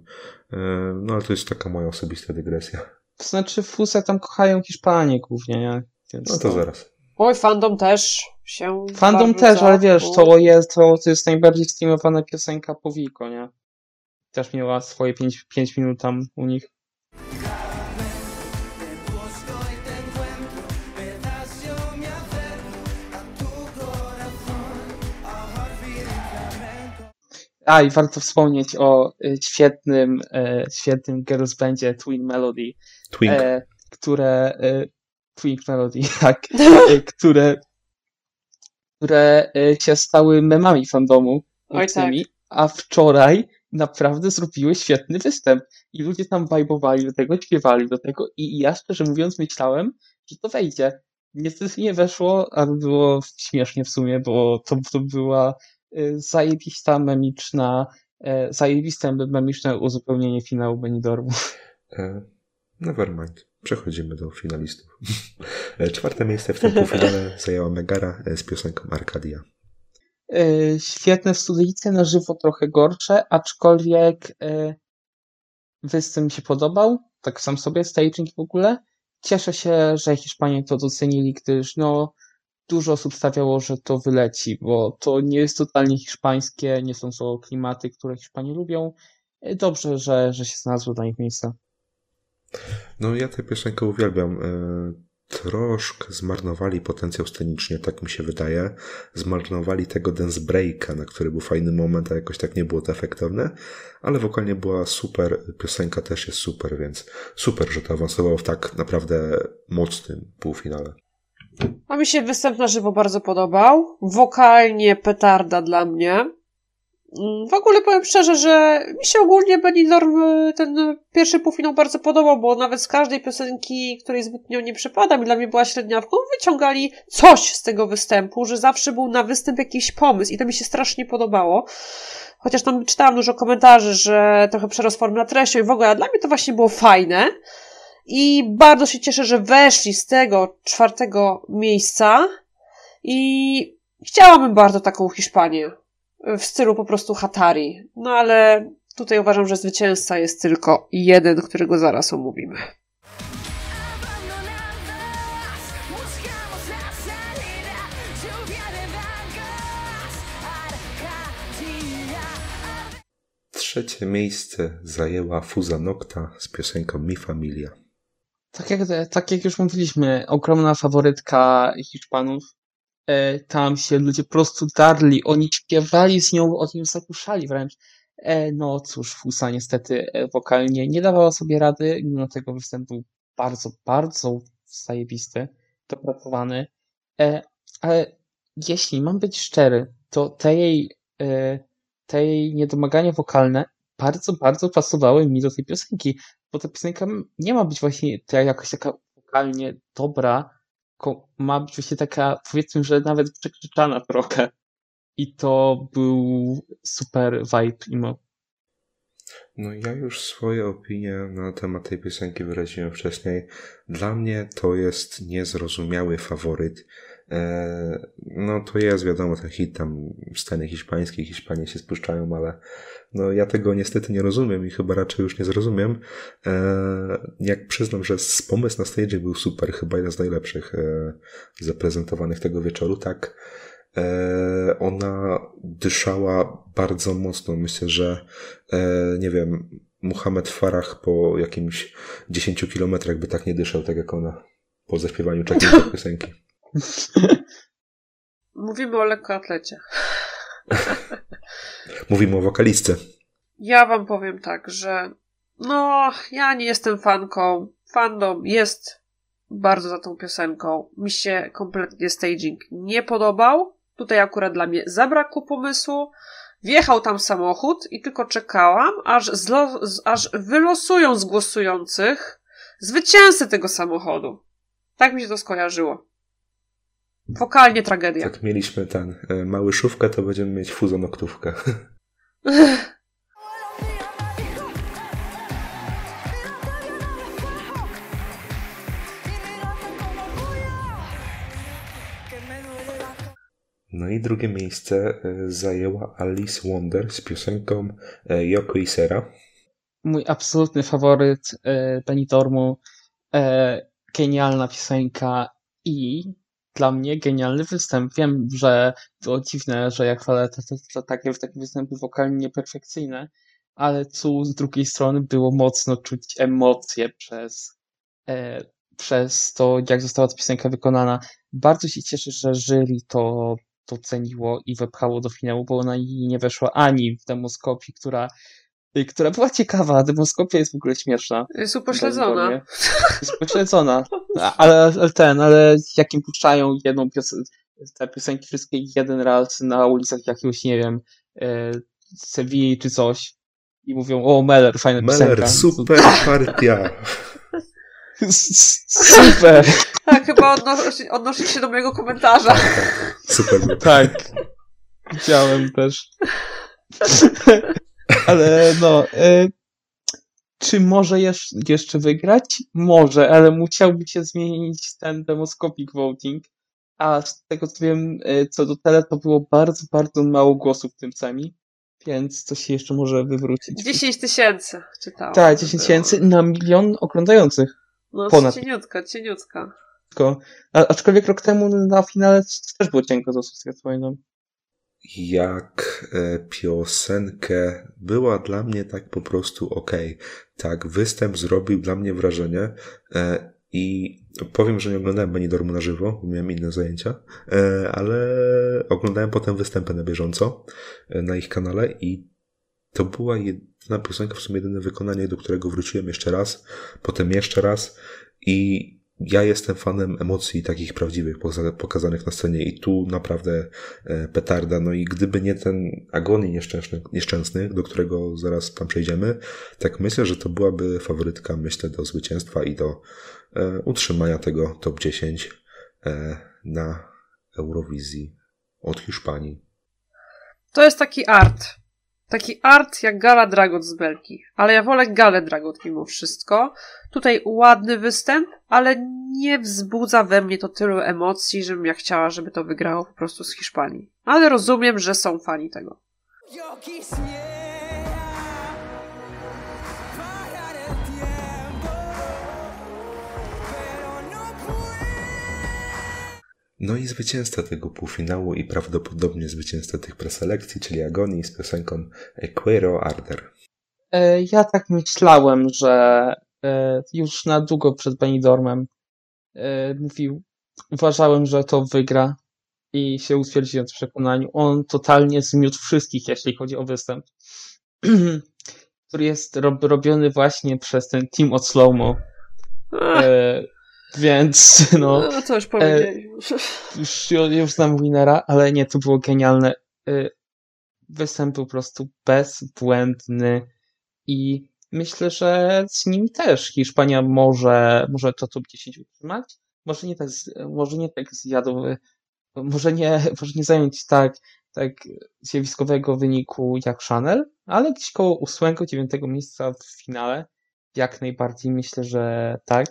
Y, no, ale to jest taka moja osobista dygresja. To znaczy, Fusę tam kochają Hiszpanie głównie, nie? Więc No to zaraz. Oj, fandom też się Fandom też, ale wiesz, to jest, to, to jest najbardziej streamowana piosenka po Wiko, nie? Też miała swoje 5, 5 minut tam u nich. A i warto wspomnieć o y, świetnym, e, świetnym girls bandzie Twin Melody, Twink. e, które e, Twink Melody, tak, które, które się stały memami fandomu Oj, tak. a wczoraj naprawdę zrobiły świetny występ i ludzie tam wajbowali do tego, śpiewali do tego i ja szczerze mówiąc myślałem, że to wejdzie. Niestety nie weszło, ale było śmiesznie w sumie, bo to, to była y, zajebista memiczna, e, zajebiste memiczne uzupełnienie finału Benidormu. E, Nevermind. Przechodzimy do finalistów. E, Czwarte miejsce w tym półfinale zajęła Megara e, z piosenką Arcadia. E, Świetne w studyjce, na żywo trochę gorsze, aczkolwiek występ mi się podobał, tak sam sobie, staging w ogóle. Cieszę się, że Hiszpanie to docenili, gdyż no dużo osób stawiało, że to wyleci, bo to nie jest totalnie hiszpańskie, nie są to klimaty, które Hiszpanie lubią. E, Dobrze, że, że się znalazło dla nich miejsce. No ja tę piosenkę uwielbiam. E, Troszkę zmarnowali potencjał scenicznie, tak mi się wydaje. Zmarnowali tego dance breaka, na który był fajny moment, a jakoś tak nie było to efektowne. Ale wokalnie była super, piosenka też jest super, więc super, że to awansowało w tak naprawdę mocnym półfinale. A mi się występ na żywo bardzo podobał. Wokalnie petarda dla mnie. Mm, W ogóle powiem szczerze, że mi się ogólnie Benidorm y, ten pierwszy półfinał bardzo podobał, bo nawet z każdej piosenki, której zbytnio nie przypadam i dla mnie była średniawką, wyciągali coś z tego występu, że zawsze był na występ jakiś pomysł i to mi się strasznie podobało. Chociaż tam czytałam dużo komentarzy, że trochę przerost formy na treścią i w ogóle, a dla mnie to właśnie było fajne. I bardzo się cieszę, że weszli z tego czwartego miejsca i chciałabym bardzo taką Hiszpanię w stylu po prostu Hatari. No ale tutaj uważam, że zwycięzca jest tylko jeden, którego zaraz omówimy. Trzecie miejsce zajęła Fuza Nocta z piosenką Mi Familia. Tak jak, tak jak już mówiliśmy, ogromna faworytka Hiszpanów. E, tam się ludzie po prostu darli, oni śpiewali z nią, oni ją zakuszali wręcz. E, no cóż, Fusa niestety e, wokalnie nie dawała sobie rady, mimo tego występ był bardzo, bardzo zajebisty, dopracowany. E, ale jeśli mam być szczery, to te jej, e, te jej niedomagania wokalne bardzo, bardzo pasowały mi do tej piosenki, bo ta piosenka nie ma być właśnie ta jakoś taka wokalnie dobra, ma być właśnie taka, powiedzmy, że nawet przekrzyczana trochę. I to był super vibe emo. No ja już swoje opinie na temat tej piosenki wyraziłem wcześniej. Dla mnie to jest niezrozumiały faworyt. Eee, no to jest wiadomo ten hit tam sceny hiszpańskiej, Hiszpanie się spuszczają, ale no ja tego niestety nie rozumiem i chyba raczej już nie zrozumiem. Eee, jak przyznam, że pomysł na stage był super, chyba jeden z najlepszych eee, zaprezentowanych tego wieczoru, tak. E, ona dyszała bardzo mocno. Myślę, że e, nie wiem, Muhammad Farah po jakimś 10 kilometrach by tak nie dyszał, tak jak ona po zaśpiewaniu czegoś tej piosenki. Mówimy o lekkoatlecie. Mówimy o wokalistce. Ja wam powiem tak, że no, ja nie jestem fanką. Fandom jest bardzo za tą piosenką. Mi się kompletnie staging nie podobał. Tutaj akurat dla mnie zabrakło pomysłu. Wjechał tam samochód i tylko czekałam, aż, zlo, aż wylosują z głosujących zwycięzcę tego samochodu. Tak mi się to skojarzyło. Wokalnie tragedia. Jak mieliśmy ten e, mały szówkę, to będziemy mieć fuzonoktówkę. No i drugie miejsce e, zajęła Alice Wonder z piosenką e, Yoko i Sera. Mój absolutny faworyt e, Benidormu. E, genialna piosenka i dla mnie genialny występ. Wiem, że było dziwne, że ja chwalę te, te, te, takie, takie występy wokalnie nieperfekcyjne, ale tu z drugiej strony było mocno czuć emocje przez, e, przez to, jak została ta piosenka wykonana. Bardzo się cieszę, że jury to doceniło i wepchało do finału, bo ona i nie weszła ani w demoskopii, która, która była ciekawa. Demoskopia jest w ogóle śmieszna. Jest upośledzona. Jest upośledzona. Ale, ale ten, ale jak im puszczają jedną piosenkę, te piosenki wszystkie jeden raz na ulicach jakiegoś, nie wiem, e, Sewilli czy coś i mówią, o Meller, fajna piosenka. Meller, super partia. Super! Tak, chyba odnosi, odnosi się do mojego komentarza. Super. Tak. Widziałem też. Ale no, e, czy może jesz- jeszcze wygrać? Może, ale musiałby się zmienić ten demoskopik voting. A z tego co wiem, e, co do tele, to było bardzo, bardzo mało głosów w tym semi, więc to się jeszcze może wywrócić. 10 tysięcy czytałam. Tak, 10 tysięcy na milion oglądających. No, ponad. cieniutka, cieniutka. A, aczkolwiek rok temu na finale też było cienko z co pamiętam. Jak e, piosenkę była dla mnie tak po prostu okej. Tak, występ zrobił dla mnie wrażenie e, i powiem, że nie oglądałem Benidormu na żywo, miałem inne zajęcia, e, ale oglądałem potem występy na bieżąco na ich kanale i to była jedna piosenka, w sumie jedyne wykonanie, do którego wróciłem jeszcze raz, potem jeszcze raz i ja jestem fanem emocji takich prawdziwych, pokazanych na scenie i tu naprawdę e, petarda. No i gdyby nie ten agonii nieszczęsny, nieszczęsny, do którego zaraz tam przejdziemy, tak myślę, że to byłaby faworytka, myślę, do zwycięstwa i do e, utrzymania tego top 10 e, na Eurowizji od Hiszpanii. To jest taki art. Taki art jak Gala Dragot z Belki. Ale ja wolę Galę Dragot mimo wszystko. Tutaj ładny występ, ale nie wzbudza we mnie to tylu emocji, żebym ja chciała, żeby to wygrało po prostu z Hiszpanii. Ale rozumiem, że są fani tego. Quisiera No i zwycięzca tego półfinału i prawdopodobnie zwycięzca tych preselekcji, czyli Agonii z piosenką Equero Arder. E, Ja tak myślałem, że e, już na długo przed Benidormem e, mówił, uważałem, że to wygra i się utwierdziłem w przekonaniu. On totalnie zmiótł wszystkich, jeśli chodzi o występ, który jest rob, robiony właśnie przez ten team od Slowmo. E, więc no, no co już powiedzieliśmy. już, już znam winera, ale nie, to było genialne. Y, Występ był po prostu bezbłędny i myślę, że z nim też Hiszpania może, może to top 10 utrzymać. Może nie tak, z- może nie tak zjadą, y, może nie, może nie zająć tak, tak zjawiskowego wyniku jak Chanel, ale gdzieś koło 8-9 miejsca w finale. Jak najbardziej myślę, że tak.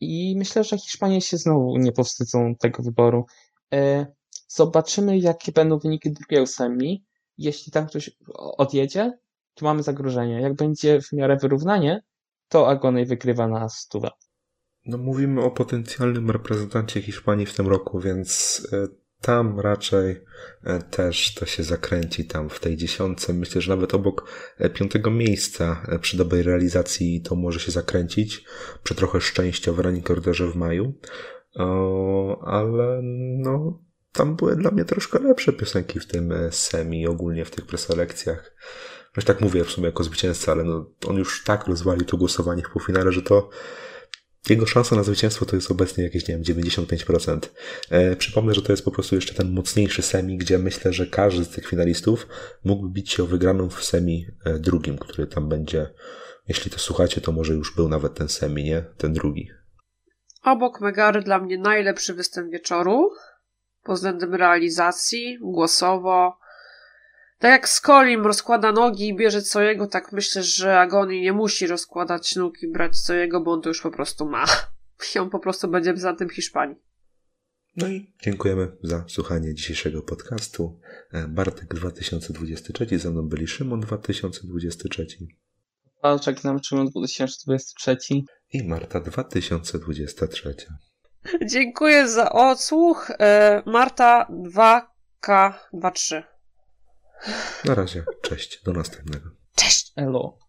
I myślę, że Hiszpanie się znowu nie powstydzą tego wyboru. E, Zobaczymy, jakie będą wyniki drugiego semi. Jeśli tam ktoś odjedzie, to mamy zagrożenie. Jak będzie w miarę wyrównanie, to Agonej wygrywa na stówę. No mówimy o potencjalnym reprezentancie Hiszpanii w tym roku, więc e, tam raczej e, też to się zakręci tam w tej dziesiątce. Myślę, że nawet obok e, piątego miejsca e, przy dobrej realizacji to może się zakręcić przy trochę szczęścia w running orderze w maju. O, ale no tam były dla mnie troszkę lepsze piosenki w tym semi, ogólnie w tych preselekcjach. No tak mówię w sumie jako zwycięzca, ale no, on już tak rozwalił to głosowanie w półfinale, że to jego szansa na zwycięstwo to jest obecnie jakieś, nie wiem, 95%. E, przypomnę, że to jest po prostu jeszcze ten mocniejszy semi, gdzie myślę, że każdy z tych finalistów mógłby bić się o wygraną w semi e, drugim, który tam będzie. Jeśli to słuchacie, to może już był nawet ten semi, nie? Ten drugi. Obok Megary dla mnie najlepszy występ wieczoru. Pod względem realizacji, głosowo. Tak jak Skolim rozkłada nogi i bierze co jego, tak myślę, że Agoni nie musi rozkładać nóg i brać co jego, bo on to już po prostu ma. I on po prostu będzie za tym Hiszpanii. No i dziękujemy za słuchanie dzisiejszego podcastu. E, Bartek 2023, ze mną byli Szymon 2023 Walczak nam Szymon 2023. i Marta 2023. Dziękuję za odsłuch. E, Marta 2K23. Na razie, cześć, do następnego. Cześć! Elo.